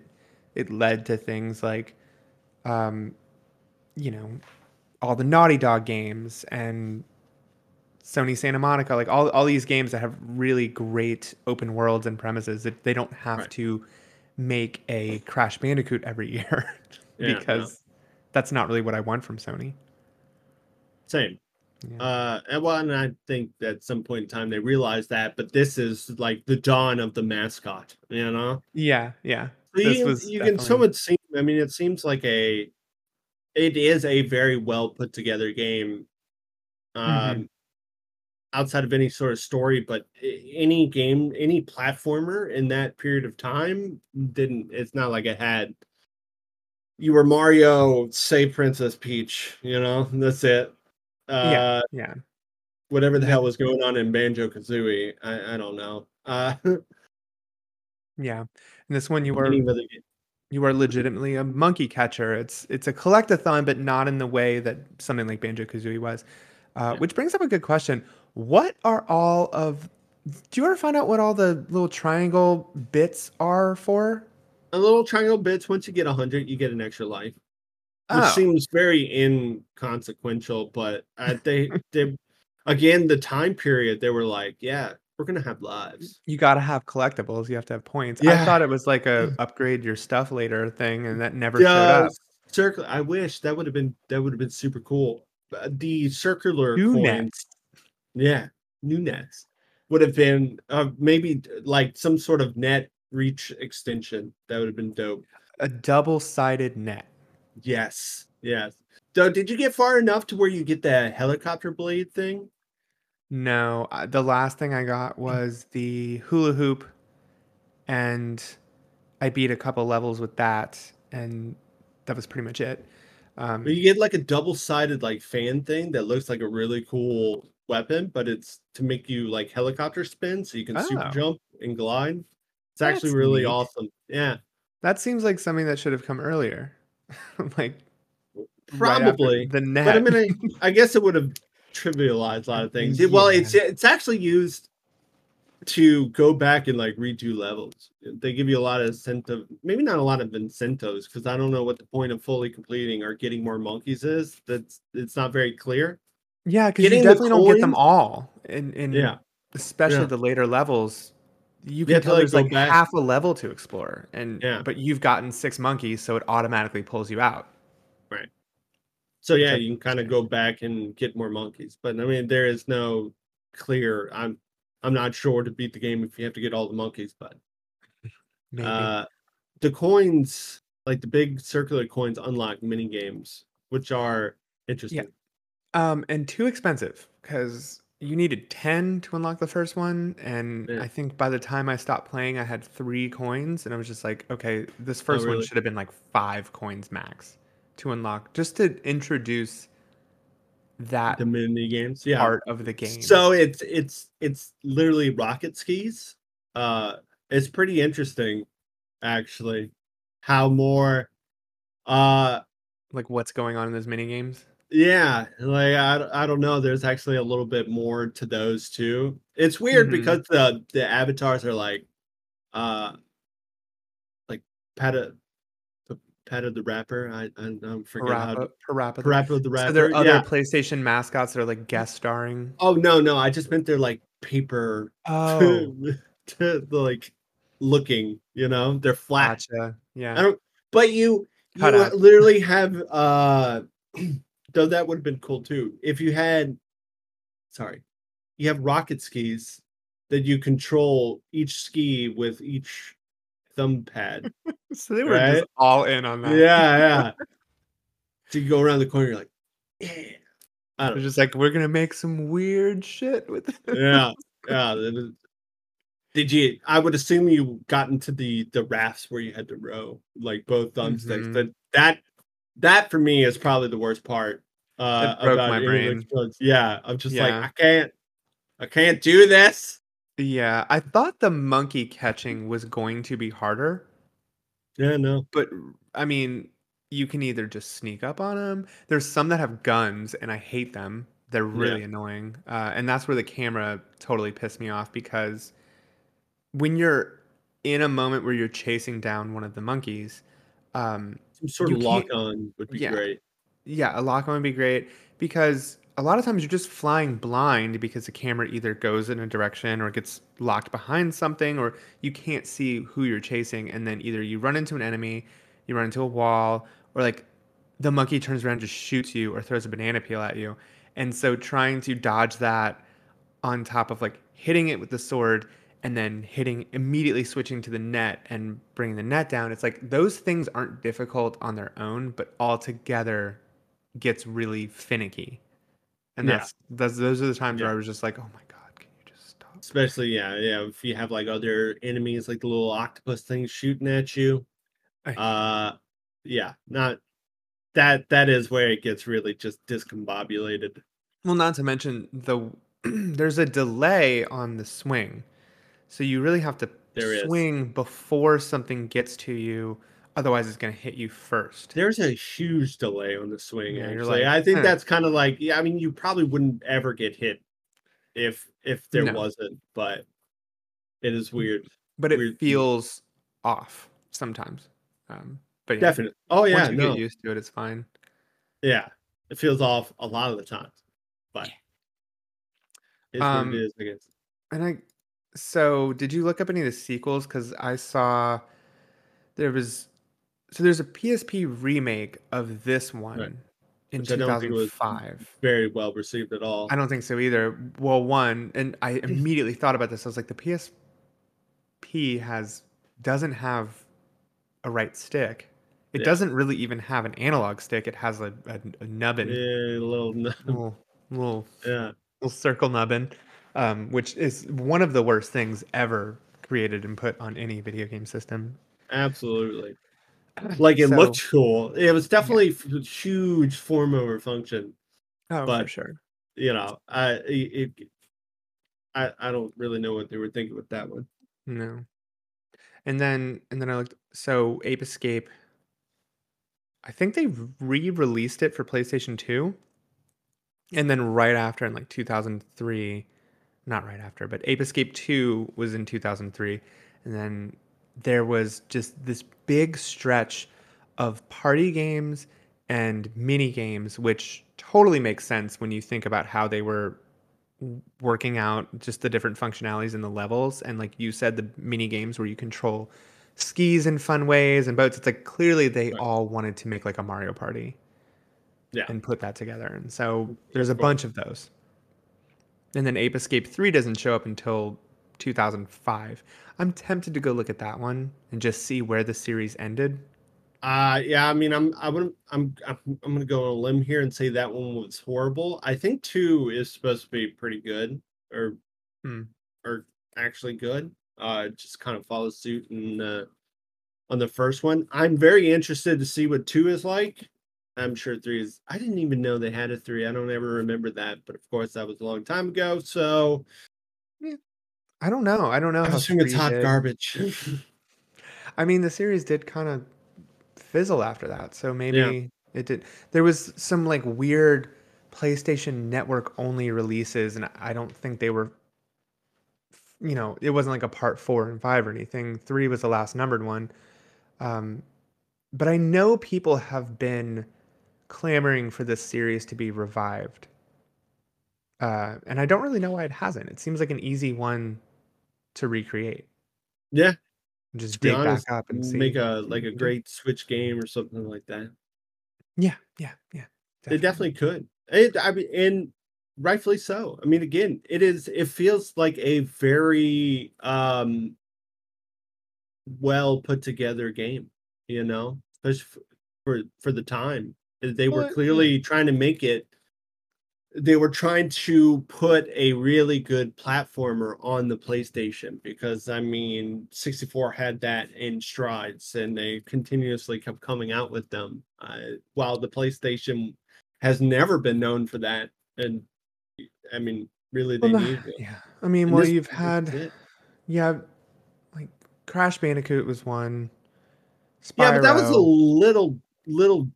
it led to things like um you know all the naughty dog games and Sony Santa Monica, like all, all these games that have really great open worlds and premises that they don't have Right. to make a Crash Bandicoot every year Yeah, no. because that's not really what I want from Sony. Same. Yeah. Uh and well, and I think at some point in time they realized that, but this is like the dawn of the mascot, you know? yeah, yeah. So This you, was you can definitely- somewhat see I mean it seems like a it is a very well put together game. Um Mhm. Outside of any sort of story, but any game, any platformer in that period of time didn't it's not like it had you were Mario, say Princess Peach, you know, that's it. Uh yeah. whatever the hell was going on in Banjo Kazooie. I, I don't know. Uh, Yeah. And this one you were any other game. you are legitimately a monkey catcher. It's it's a collectathon, but not in the way that something like Banjo Kazooie was. Uh, Yeah. which brings up a good question. What are all of do you ever find out what all the little triangle bits are for? A little triangle bits. Once you get hundred, you get an extra life, which Oh, seems very inconsequential. But uh, they, they, again, the time period they were like, yeah, we're gonna have lives. you gotta have collectibles. You have to have points. I thought it was like a upgrade your stuff later thing, and that never showed up. circle. I wish that would have been that would have been super cool. Uh, The circular Two coins, nets. Yeah, new nets would have been uh, maybe like some sort of net reach extension. That would have been dope. A double-sided net. Yes, yes. So, did you get far enough to where you get the helicopter blade thing? No, the last thing I got was the hula hoop, and I beat a couple levels with that, and that was pretty much it. Um, But you get like a double-sided like fan thing that looks like a really cool weapon, but it's to make you like helicopter spin so you can super Oh. jump and glide. It's actually really neat. awesome. Yeah, that seems like something that should have come earlier, like right probably. the net. But I mean, I, I guess it would have trivialized a lot of things. It- Well, it's it's actually used to go back and like redo levels. They give you a lot of incentive, maybe not a lot of incentives, because I don't know what the point of fully completing or getting more monkeys is. That's it's not very clear. Yeah, because you definitely don't get them all, in in Yeah, especially yeah. the later levels. You You can to, tell like, there's like back- half a level to explore, and Yeah. but you've gotten six monkeys, so it automatically pulls you out. Right. So yeah, you can kind of go back and get more monkeys. But I mean, there is no clear. I'm I'm not sure to beat the game if you have to get all the monkeys, but Maybe. uh the coins, like the big circular coins, unlock mini games, which are interesting. Um, and too expensive because you needed 10 to unlock the first one. And Yeah. I think by the time I stopped playing, I had three coins. And I was just like, okay, this first one Oh, really? should have been like five coins max to unlock, just to introduce that The mini games, yeah. part of the game. So it's it's it's literally rocket skis. Uh, it's pretty interesting, actually, how more. Uh, like what's going on in those mini games. Yeah, like I, I don't know. There's actually a little bit more to those too. It's weird Mhm. because the the avatars are like, uh, like Peta, Peta the rapper. I I don't forget how to, Parappa, Parappa. Parappa the rapper. So there are other yeah. PlayStation mascots that are like guest starring. Oh no no, I just meant they're like paper, Oh, to, like looking. You know, they're flat. gotcha. I Yeah. don't. But you you literally have uh though that would have been cool too. If you had sorry, you have rocket skis that you control each ski with each thumb pad. So they were just all in on that. yeah, yeah. So you go around the corner, you're like, yeah. I They're just like, we're gonna make some weird shit with it. yeah, yeah. Did you? I would assume you got into the the rafts where you had to row, like both thumbsticks. Mhm. That that that for me is probably the worst part. Uh, broke about my brain. Yeah, I'm just Yeah. like I can't, I can't do this. Yeah, I thought the monkey catching was going to be harder, Yeah, no. but I mean, you can either just sneak up on them. There's some that have guns, and I hate them. They're really annoying, uh, and that's where the camera totally pissed me off because when you're in a moment where you're chasing down one of the monkeys, um, Some sort of lock on would be yeah. great. Yeah, a lock on would be great because a lot of times you're just flying blind because the camera either goes in a direction or gets locked behind something or you can't see who you're chasing and then either you run into an enemy, you run into a wall, or like the monkey turns around and just shoots you or throws a banana peel at you. And so trying to dodge that on top of like hitting it with the sword and then hitting immediately switching to the net and bringing the net down it's like those things aren't difficult on their own but all together gets really finicky and Yeah. that's, that's those are the times where i was just like oh my god can you just stop Especially, yeah, yeah. If you have like other enemies, like the little octopus things shooting at you, I- uh, yeah, not that. That is where it gets really just discombobulated. well not to mention the there's a delay on the swing So you really have to There is. swing before something gets to you. Otherwise, it's going to hit you first. There's a huge delay on the swing. Yeah, actually, like, I think "Huh." that's kind of like yeah. I mean, you probably wouldn't ever get hit if if there No. wasn't, but it is weird. But it Weird. feels off sometimes. Um, but yeah, Definitely. Oh yeah, once you no, get used to it, it's fine. yeah. It feels off a lot of the times, but it's what Um, it is. I guess. And I, so did you look up any of the sequels? Because I saw there was, so there's a PSP remake of this one in Which I don't think was 2005. Very well received at all. I don't think so either. Well, one, and I immediately thought about this. I was like, the PSP has doesn't have a right stick. It Yeah. doesn't really even have an analog stick. It has a, a, a nubbin, Yeah, a little. n- little, little Yeah. little circle nubbin, um, which is one of the worst things ever created and put on any video game system. Absolutely. Like it So- looked cool. It was definitely f- huge form over function. oh, for but- sure. You know, I it, I I don't really know what they were thinking with that one. No. And then and then I looked so Ape Escape I think they re-released it for PlayStation 2. And then right after in like 2003, not right after, but Ape Escape 2 was in 2003. And then there was just this big stretch of party games and mini games which totally makes sense when you think about how they were working out just the different functionalities in the levels and like you said the mini games where you control skis in fun ways and boats it's like clearly they Right. all wanted to make like a mario party Yeah. and put that together and so there's a bunch of those and then ape escape 3 doesn't show up until 2005 i'm tempted to go look at that one and just see where the series ended Uh yeah, I mean I'm I wouldn't I'm I'm I'm gonna go on a limb here and say that one was horrible. I think two is supposed to be pretty good or Hmm. or actually good. Uh just kind of follows suit in uh on the first one. I'm very interested to see what two is like. I'm sure three is I didn't even know they had a three. I don't ever remember that, but of course that was a long time ago. So i don't know i don't know I assume it's hot did. garbage. I mean, the series did kind of fizzle after that, so maybe it did. There was some like weird PlayStation Network only releases, and I don't think they were. You know, it wasn't like a part four and five or anything. Three was the last numbered one. Um, but I know people have been clamoring for this series to be revived. Uh, and I don't really know why it hasn't. It seems like an easy one to recreate. yeah, Just dig honest, back up and see. make a like a you can do. great Switch game or something like that. Yeah, yeah, yeah. They definitely could. It, I mean, and rightfully so. I mean, again, it is. It feels like a very um well put together game. You know, especially for for the time they were clearly trying to make it. They were trying to put a really good platformer on the PlayStation because I mean, 64 had that in strides, and they continuously kept coming out with them. Uh, while the PlayStation has never been known for that. And I mean, really, they Well, need it. yeah. I mean, And well, this- you've had, yeah, like Crash Bandicoot was one. yeah, but that was a little, little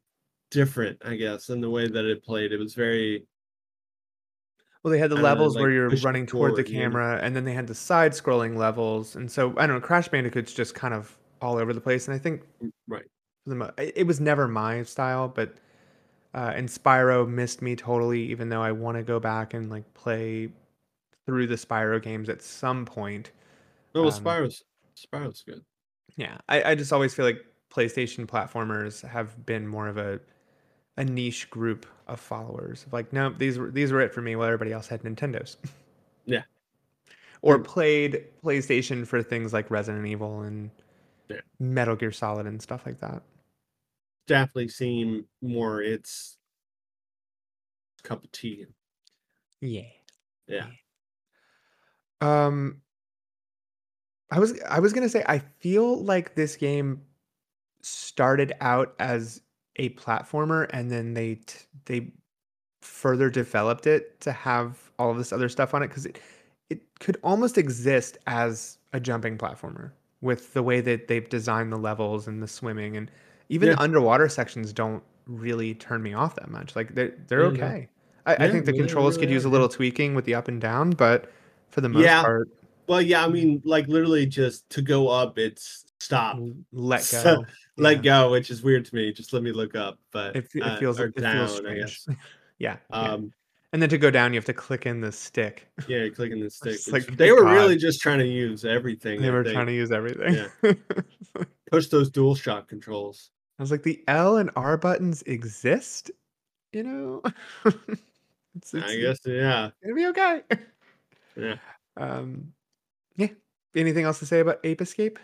different, I guess, in the way that it played. It was very, Well, they had the don't know, levels where like, you're running toward the forward, know? camera, and then they had the side-scrolling levels, and so I don't know. Crash Bandicoot's just kind of all over the place, and I think right. for the mo- it it was never my style, but uh, and Spyro missed me totally. Even though I want to go back and like play through the Spyro games at some point. No, well, Um, Spyro's, Spyro's good. Yeah, I, I just always feel like PlayStation platformers have been more of a a niche group of followers. Like, no, these were these were it for me, while everybody else had Nintendos. Yeah. or played PlayStation for things like Resident Evil and Yeah. Metal Gear Solid and stuff like that. Definitely seem more its cup of tea. Yeah. Yeah. Um, I was I was gonna say I feel like this game started out as a platformer and then they t- they further developed it to have all of this other stuff on it because it it could almost exist as a jumping platformer with the way that they've designed the levels and the swimming and even Yeah. the underwater sections don't really turn me off that much. Like they're they're Yeah, no. okay. I, I think the they controls could use a little tweaking with the up and down, but for the most Yeah. part, Well, yeah, I Mm. mean, like literally just to go up, it's stop, let So, go. let go, which is weird to me. Just let me look up, but It, it uh, feels or it feels down, I strange. guess. yeah, yeah. Um, And then to go down, you have to click in the stick. yeah, clicking the stick. Like, they were God. really just trying to use everything. They were trying to use everything. Yeah. push those dual shock controls. I was like, the L and R buttons exist, you know. it's, it's, I guess, yeah, gonna be okay. yeah. Um, yeah. Anything else to say about Ape Escape?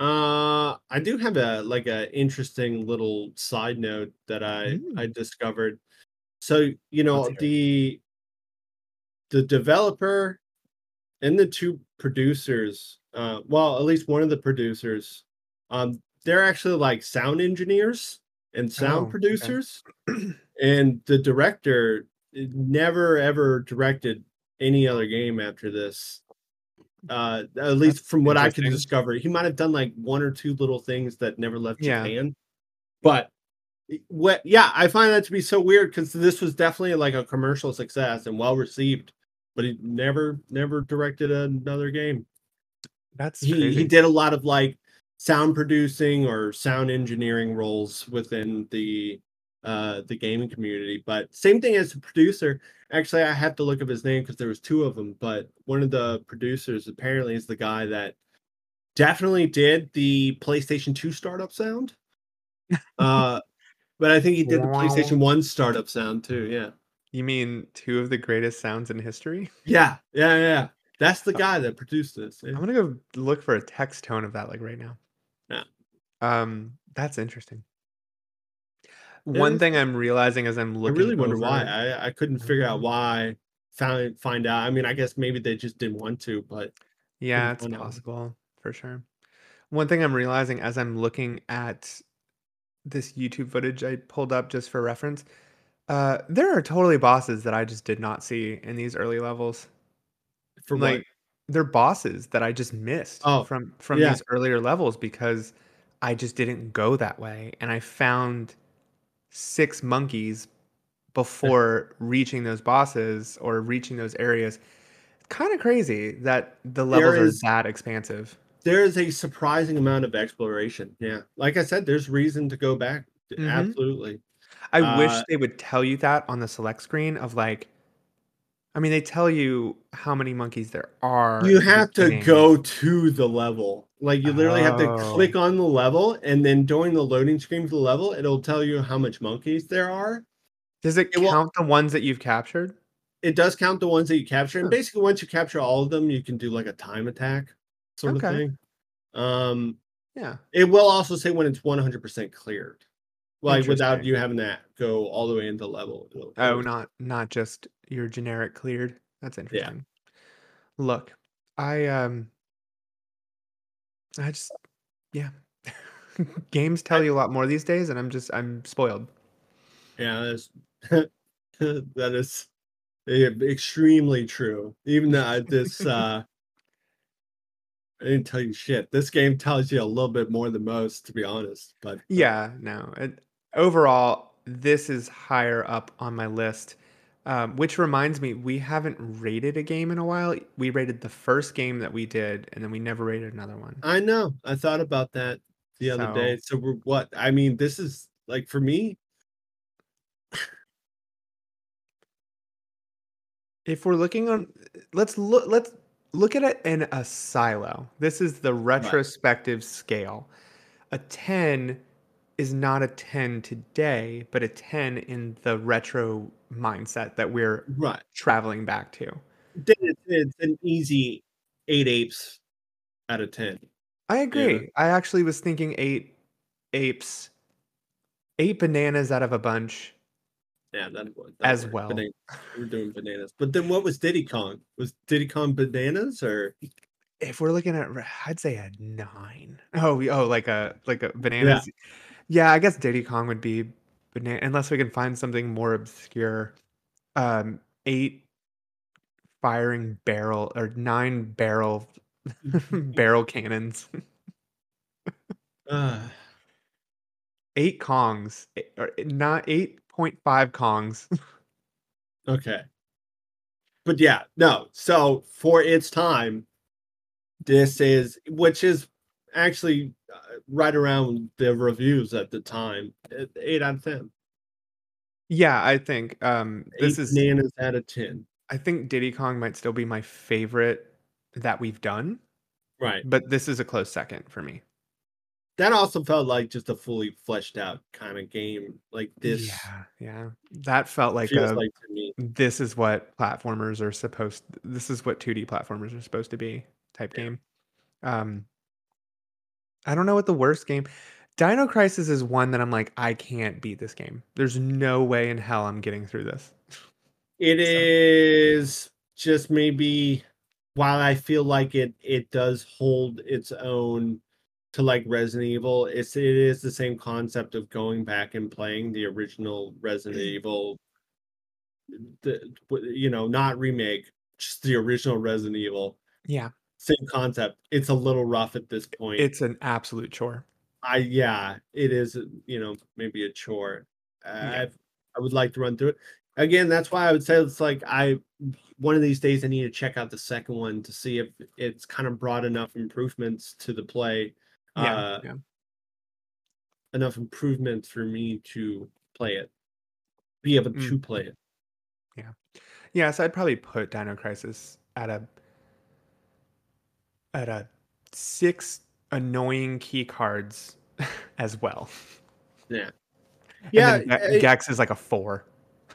Uh, I do have a like a interesting little side note that I Mm. I discovered. So you know Let's hear it. the the developer and the two producers, uh, well, at least one of the producers, um, they're actually like sound engineers and Oh, sound okay. producers, and the director eh, never ever directed any other game after this. Uh, at least That's from what I could interesting. discover, he might have done like one or two little things that never left Yeah. Japan. But eh, what? Yeah, I find that to be so weird because this was definitely like a commercial success and well received, but he never never directed another game. That's He crazy. he did a lot of like sound producing or sound engineering roles within the uh the gaming community but same thing as the producer actually i have to look up his name because there was two of them but one of the producers apparently is the guy that definitely did the playstation 2 startup sound uh but i think he did the playstation 1 startup sound too yeah You mean two of the greatest sounds in history? yeah yeah yeah that's the guy that produced this yeah. I'm gonna go look for a text tone of that like right now. Yeah. Um, that's interesting. One thing I'm realizing as I'm looking, I really wonder why. I, I couldn't figure out Mhm. why. Found find out. I mean, I guess maybe they just didn't want to, but Yeah, it's find out. possible for sure. One thing I'm realizing as I'm looking at this YouTube footage I pulled up just for reference, uh, there are totally bosses that I just did not see in these early levels. From like what? they're bosses that I just missed Oh, from from yeah. these earlier levels because I just didn't go that way and I found six monkeys before reaching those bosses or reaching those areas. Kind of crazy that the levels is- are that expansive. There is a surprising amount of exploration. Yeah, like I said, there's reason to go back. Mhm. Absolutely. I wish Uh, they would tell you that on the select screen of like I mean they tell you how many monkeys there are. You have to go to the level. Like you literally have to Oh. click on the level, and then during the loading screen for the level, it'll tell you how much monkeys there are. Does it it will- count the ones that you've captured? It does count the ones that you capture, and basically once you capture all of them, you can do like a time attack sort of thing. Um, Yeah. It will also say when it's 100% cleared. Like without you having to go all the way into level. Oh, not not just your generic cleared. That's interesting. Look, I um I just yeah. Games tell you a lot more these days and I'm just I'm spoiled. Yeah, that's that is extremely true. Even though this uh I didn't tell you shit. This game tells you a little bit more than most, to be honest. But uh, Yeah, no. And overall, this is higher up on my list. Um, which reminds me, we haven't rated a game in a while. We rated the first game that we did, and then we never rated another one. I know. I thought about that the other day. So we're what? I mean, this is like for me. If we're looking on, let's look. Let's look at it in a silo. This is the retrospective scale. A ten is not a ten today, but a ten in the retro mindset that we're Right. traveling back to. It's, it's an easy eight apes out of ten. I agree. I actually was thinking eight apes, eight bananas out of a bunch. Yeah, that, that As well. Bana- We're doing bananas. But then what was Diddy Kong? Was Diddy Kong bananas or If we're looking at, I'd say a nine. Oh, oh, like a like a bananas. Yeah, I guess Diddy Kong would be banana, unless we can find something more obscure. Um, eight firing barrel or nine barrel barrel cannons. Uh, Eight Kongs. eh, Or eh, not 8.5 Kongs. okay. But yeah, no. So for its time, this is which is actually right around the reviews at the time. uh, Eight out of ten. yeah, I think um this Eight is bananas out of ten. I think Diddy Kong might still be my favorite that we've done, Right. but this is a close second for me. That also felt like just a fully fleshed out kind of game. Like this Yeah, yeah. That felt like a like to me. this is what platformers are supposed this is what 2D platformers are supposed to be type Yeah. game. Um I don't know what the worst game Dino Crisis is one that I'm like I can't beat this game. There's no way in hell I'm getting through this. It So- is just maybe while I feel like it it does hold its own to like Resident Evil, it's it is the same concept of going back and playing the original Resident mm. Evil the you know, not remake, just the original Resident Evil. Yeah, Same concept. It's a little rough at this point. it's an absolute chore. I yeah, it is. You know, maybe a chore. Yeah. I would like to run through it again. That's why I would say it's like I one of these days I need to check out the second one to see if it's kind of brought enough improvements to the play, Yeah, uh, yeah. enough improvements for me to play it, be able Mm. to play it. Yeah. Yeah, so I'd probably put Dino Crisis at a at a six annoying key cards as well. Yeah, yeah, Gex is like a four.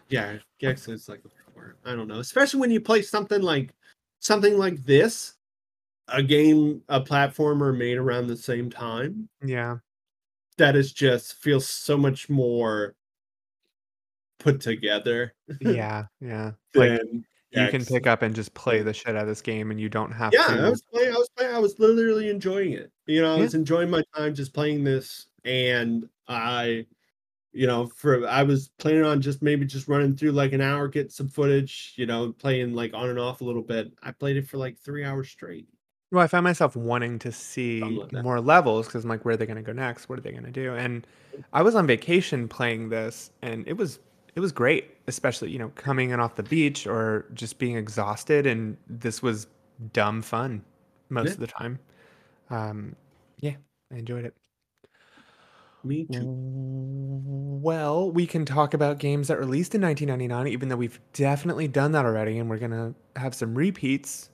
yeah. Gex is like a four. I don't know, especially when you play something like something like this, a game, a platformer made around the same time. Yeah. that is just feels so much more put together Yeah. Yeah. Like you can pick up and just play the shit out of this game and you don't have yeah to i was playing i was i was literally enjoying it you know i Yeah. was enjoying my time just playing this and i you know for i was planning on just maybe just running through like an hour get some footage you know playing like on and off a little bit i played it for like three hours straight Well, I found myself wanting to see like more levels because I'm like, where are they going to go next? What are they going to do? And I was on vacation playing this, and it was it was great, especially you know coming in off the beach or just being exhausted, and this was dumb fun most Yeah. of the time. Um, yeah, I enjoyed it. me too Well, we can talk about games that released in 1999, even though we've definitely done that already, and we're gonna have some repeats.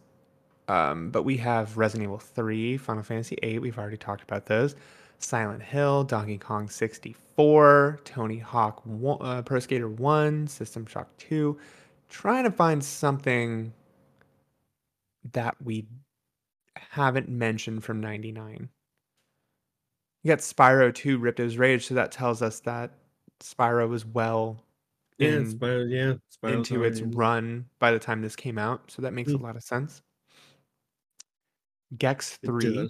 Um, but we have Resident Evil 3, Final Fantasy 8. We've already talked about those. Silent Hill, Donkey Kong 64, Tony Hawk one, uh, Pro Skater 1, System Shock 2. Trying to find something that we haven't mentioned from 99. You got Spyro 2 Ripto's Rage, so that tells us that Spyro was well yeah in- Spyro, yeah into its in- run by the time this came out, so that makes a Mm. lot of sense. Gex 3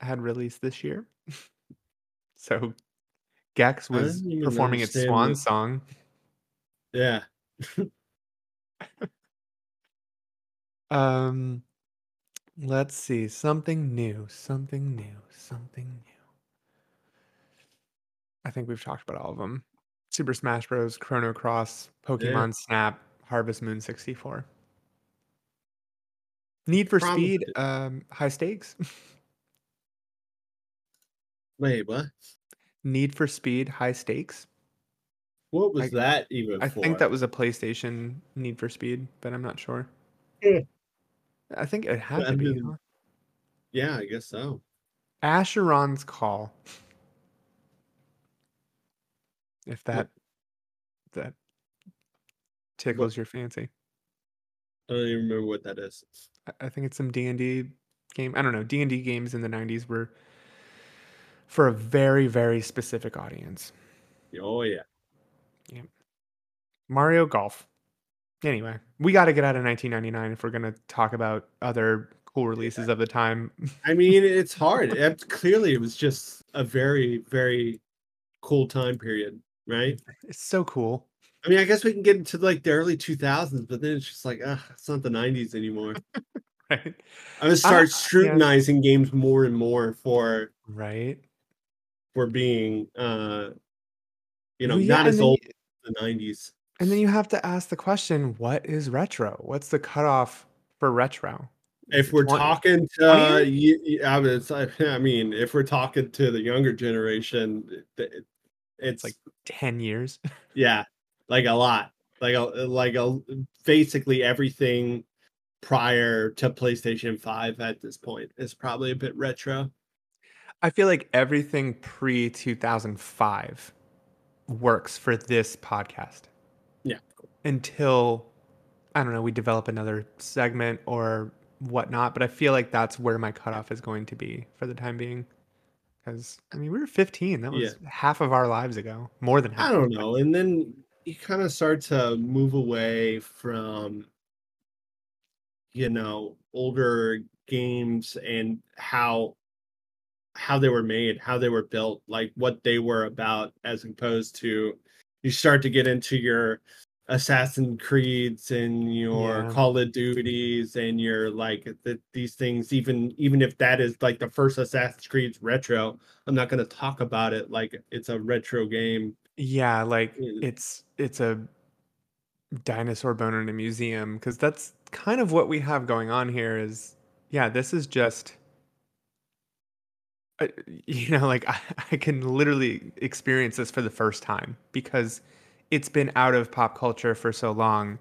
had released this year. so Gex was performing its swan song. yeah Um let's see, something new, something new, something new. I think we've talked about all of them. Super Smash Bros, Chrono Cross, Pokemon Snap, Harvest Moon 64. Need for Speed, um, high stakes. wait what Need for Speed, high stakes. what was I- that even I for? think that was a PlayStation Need for Speed, but I'm not sure. I think it had to be. huh? yeah i guess so Asheron's Call. If that that tickles your fancy. I don't even remember what that is. I- I think it's some D and D game. I don't know. D and D games in the '90s were for a very very specific audience. Oh yeah. yeah. Mario Golf. Anyway, we got to get out of 1999 if we're gonna talk about other cool releases of the time. I mean, it's hard. It, clearly, it was just a very, very cool time period, right? It's so cool. I mean, I guess we can get into like the early 2000s, but then it's just like, ah, it's not the 90s anymore. right. I'm gonna start scrutinizing yeah. games more and more for right for being uh you know well, yeah, not as old the 90s. And then you have to ask the question, what is retro? What's the cutoff for retro? If we're 20, talking to, uh, you, I, mean, I mean, if we're talking to the younger generation, it, it's like 10 years. Yeah, like a lot. Like a like a basically everything prior to PlayStation 5 at this point is probably a bit retro. I feel like everything pre 2005 works for this podcast. Until I don't know, we develop another segment or whatnot, but I feel like that's where my cutoff is going to be for the time being. Because I mean, we were 15. That was yeah. half of our lives ago, more than half. I don't know. And then you kind of start to move away from, you know, older games and how how they were made, how they were built, like what they were about, as opposed to you start to get into your Assassin Creeds and your yeah. Call of Duties and your like the, these things. Even even if that is like the first Assassin's Creed retro, I'm not going to talk about it like it's a retro game. Yeah, like it's it's a dinosaur bone in a museum because that's kind of what we have going on here. Is yeah, this is just. Uh, you know, like I, I can literally experience this for the first time because it's been out of pop culture for so long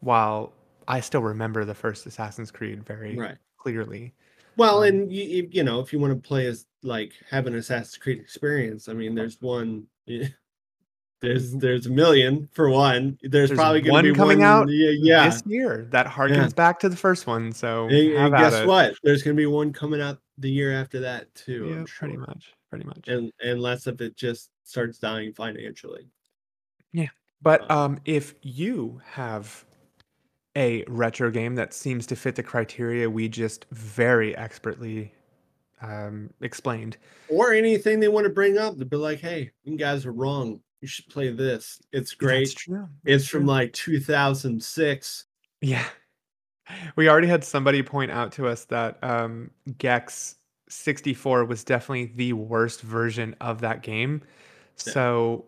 while I still remember the first Assassin's Creed very right. clearly. Well, um, and you, you know, if you want to play as like have an Assassin's Creed experience, I mean, there's one. There's mm-hmm. there's a million for one. There's, there's probably going to be one coming one, out yeah, this year that harkens yeah. back to the first one. So and, and guess what? There's going to be one coming out the year after that too. Yeah, pretty much, pretty much. And unless if it just starts dying financially. Yeah. But um, if you have a retro game that seems to fit the criteria we just very expertly um, explained, or anything they want to bring up, to be like, "Hey, you guys are wrong. You should play this. It's great. That's true. That's it's true. from like 2006." Yeah, we already had somebody point out to us that um, Gex 64 was definitely the worst version of that game. Yeah. So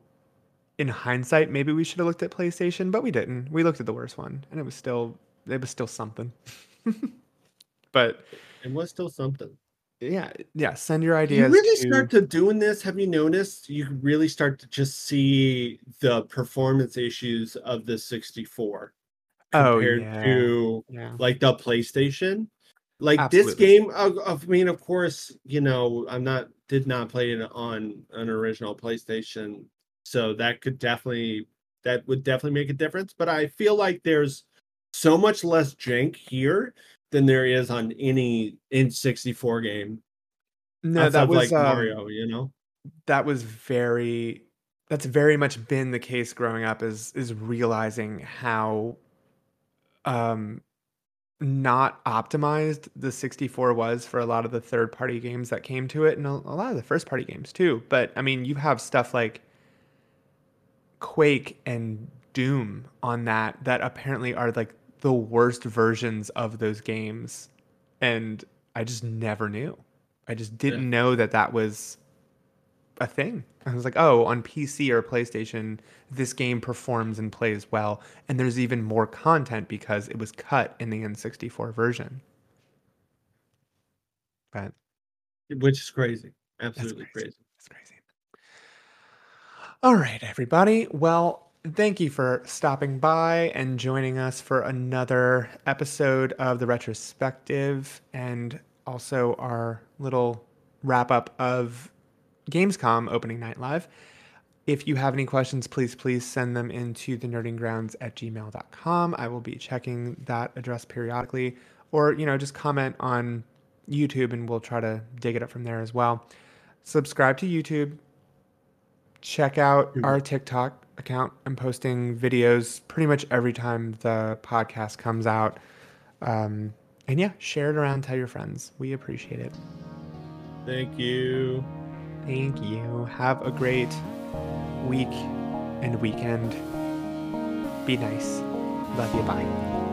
in hindsight, maybe we should have looked at PlayStation, but we didn't. We looked at the worst one, and it was still it was still something. but it was still something. Yeah, yeah. Send your ideas. You really to... start to doing this. Have you noticed? You really start to just see the performance issues of the 64 compared oh, yeah. to yeah. like the PlayStation. Like Absolutely. this game, of, I mean, of course, you know, I'm not did not play it on an original PlayStation so that could definitely that would definitely make a difference. But I feel like there's so much less jank here than there is on any N64 game. No, that was like um, Mario, you know. That was very that's very much been the case growing up is is realizing how um not optimized the 64 was for a lot of the third party games that came to it and a, a lot of the first party games too but i mean you have stuff like Quake and Doom on that that apparently are like the worst versions of those games and I just never knew. I just didn't yeah. know that that was a thing. I was like, "Oh, on PC or PlayStation, this game performs and plays well, and there's even more content because it was cut in the N64 version." But which is crazy. Absolutely crazy. crazy. All right, everybody. Well, thank you for stopping by and joining us for another episode of the retrospective and also our little wrap up of Gamescom opening night live. If you have any questions, please, please send them into the nerdinggrounds at gmail.com. I will be checking that address periodically. Or, you know, just comment on YouTube and we'll try to dig it up from there as well. Subscribe to YouTube, check out our TikTok account. I'm posting videos pretty much every time the podcast comes out. Um, and yeah, share it around, tell your friends. We appreciate it. Thank you. Thank you. Have a great week and weekend. Be nice. Love you. Bye.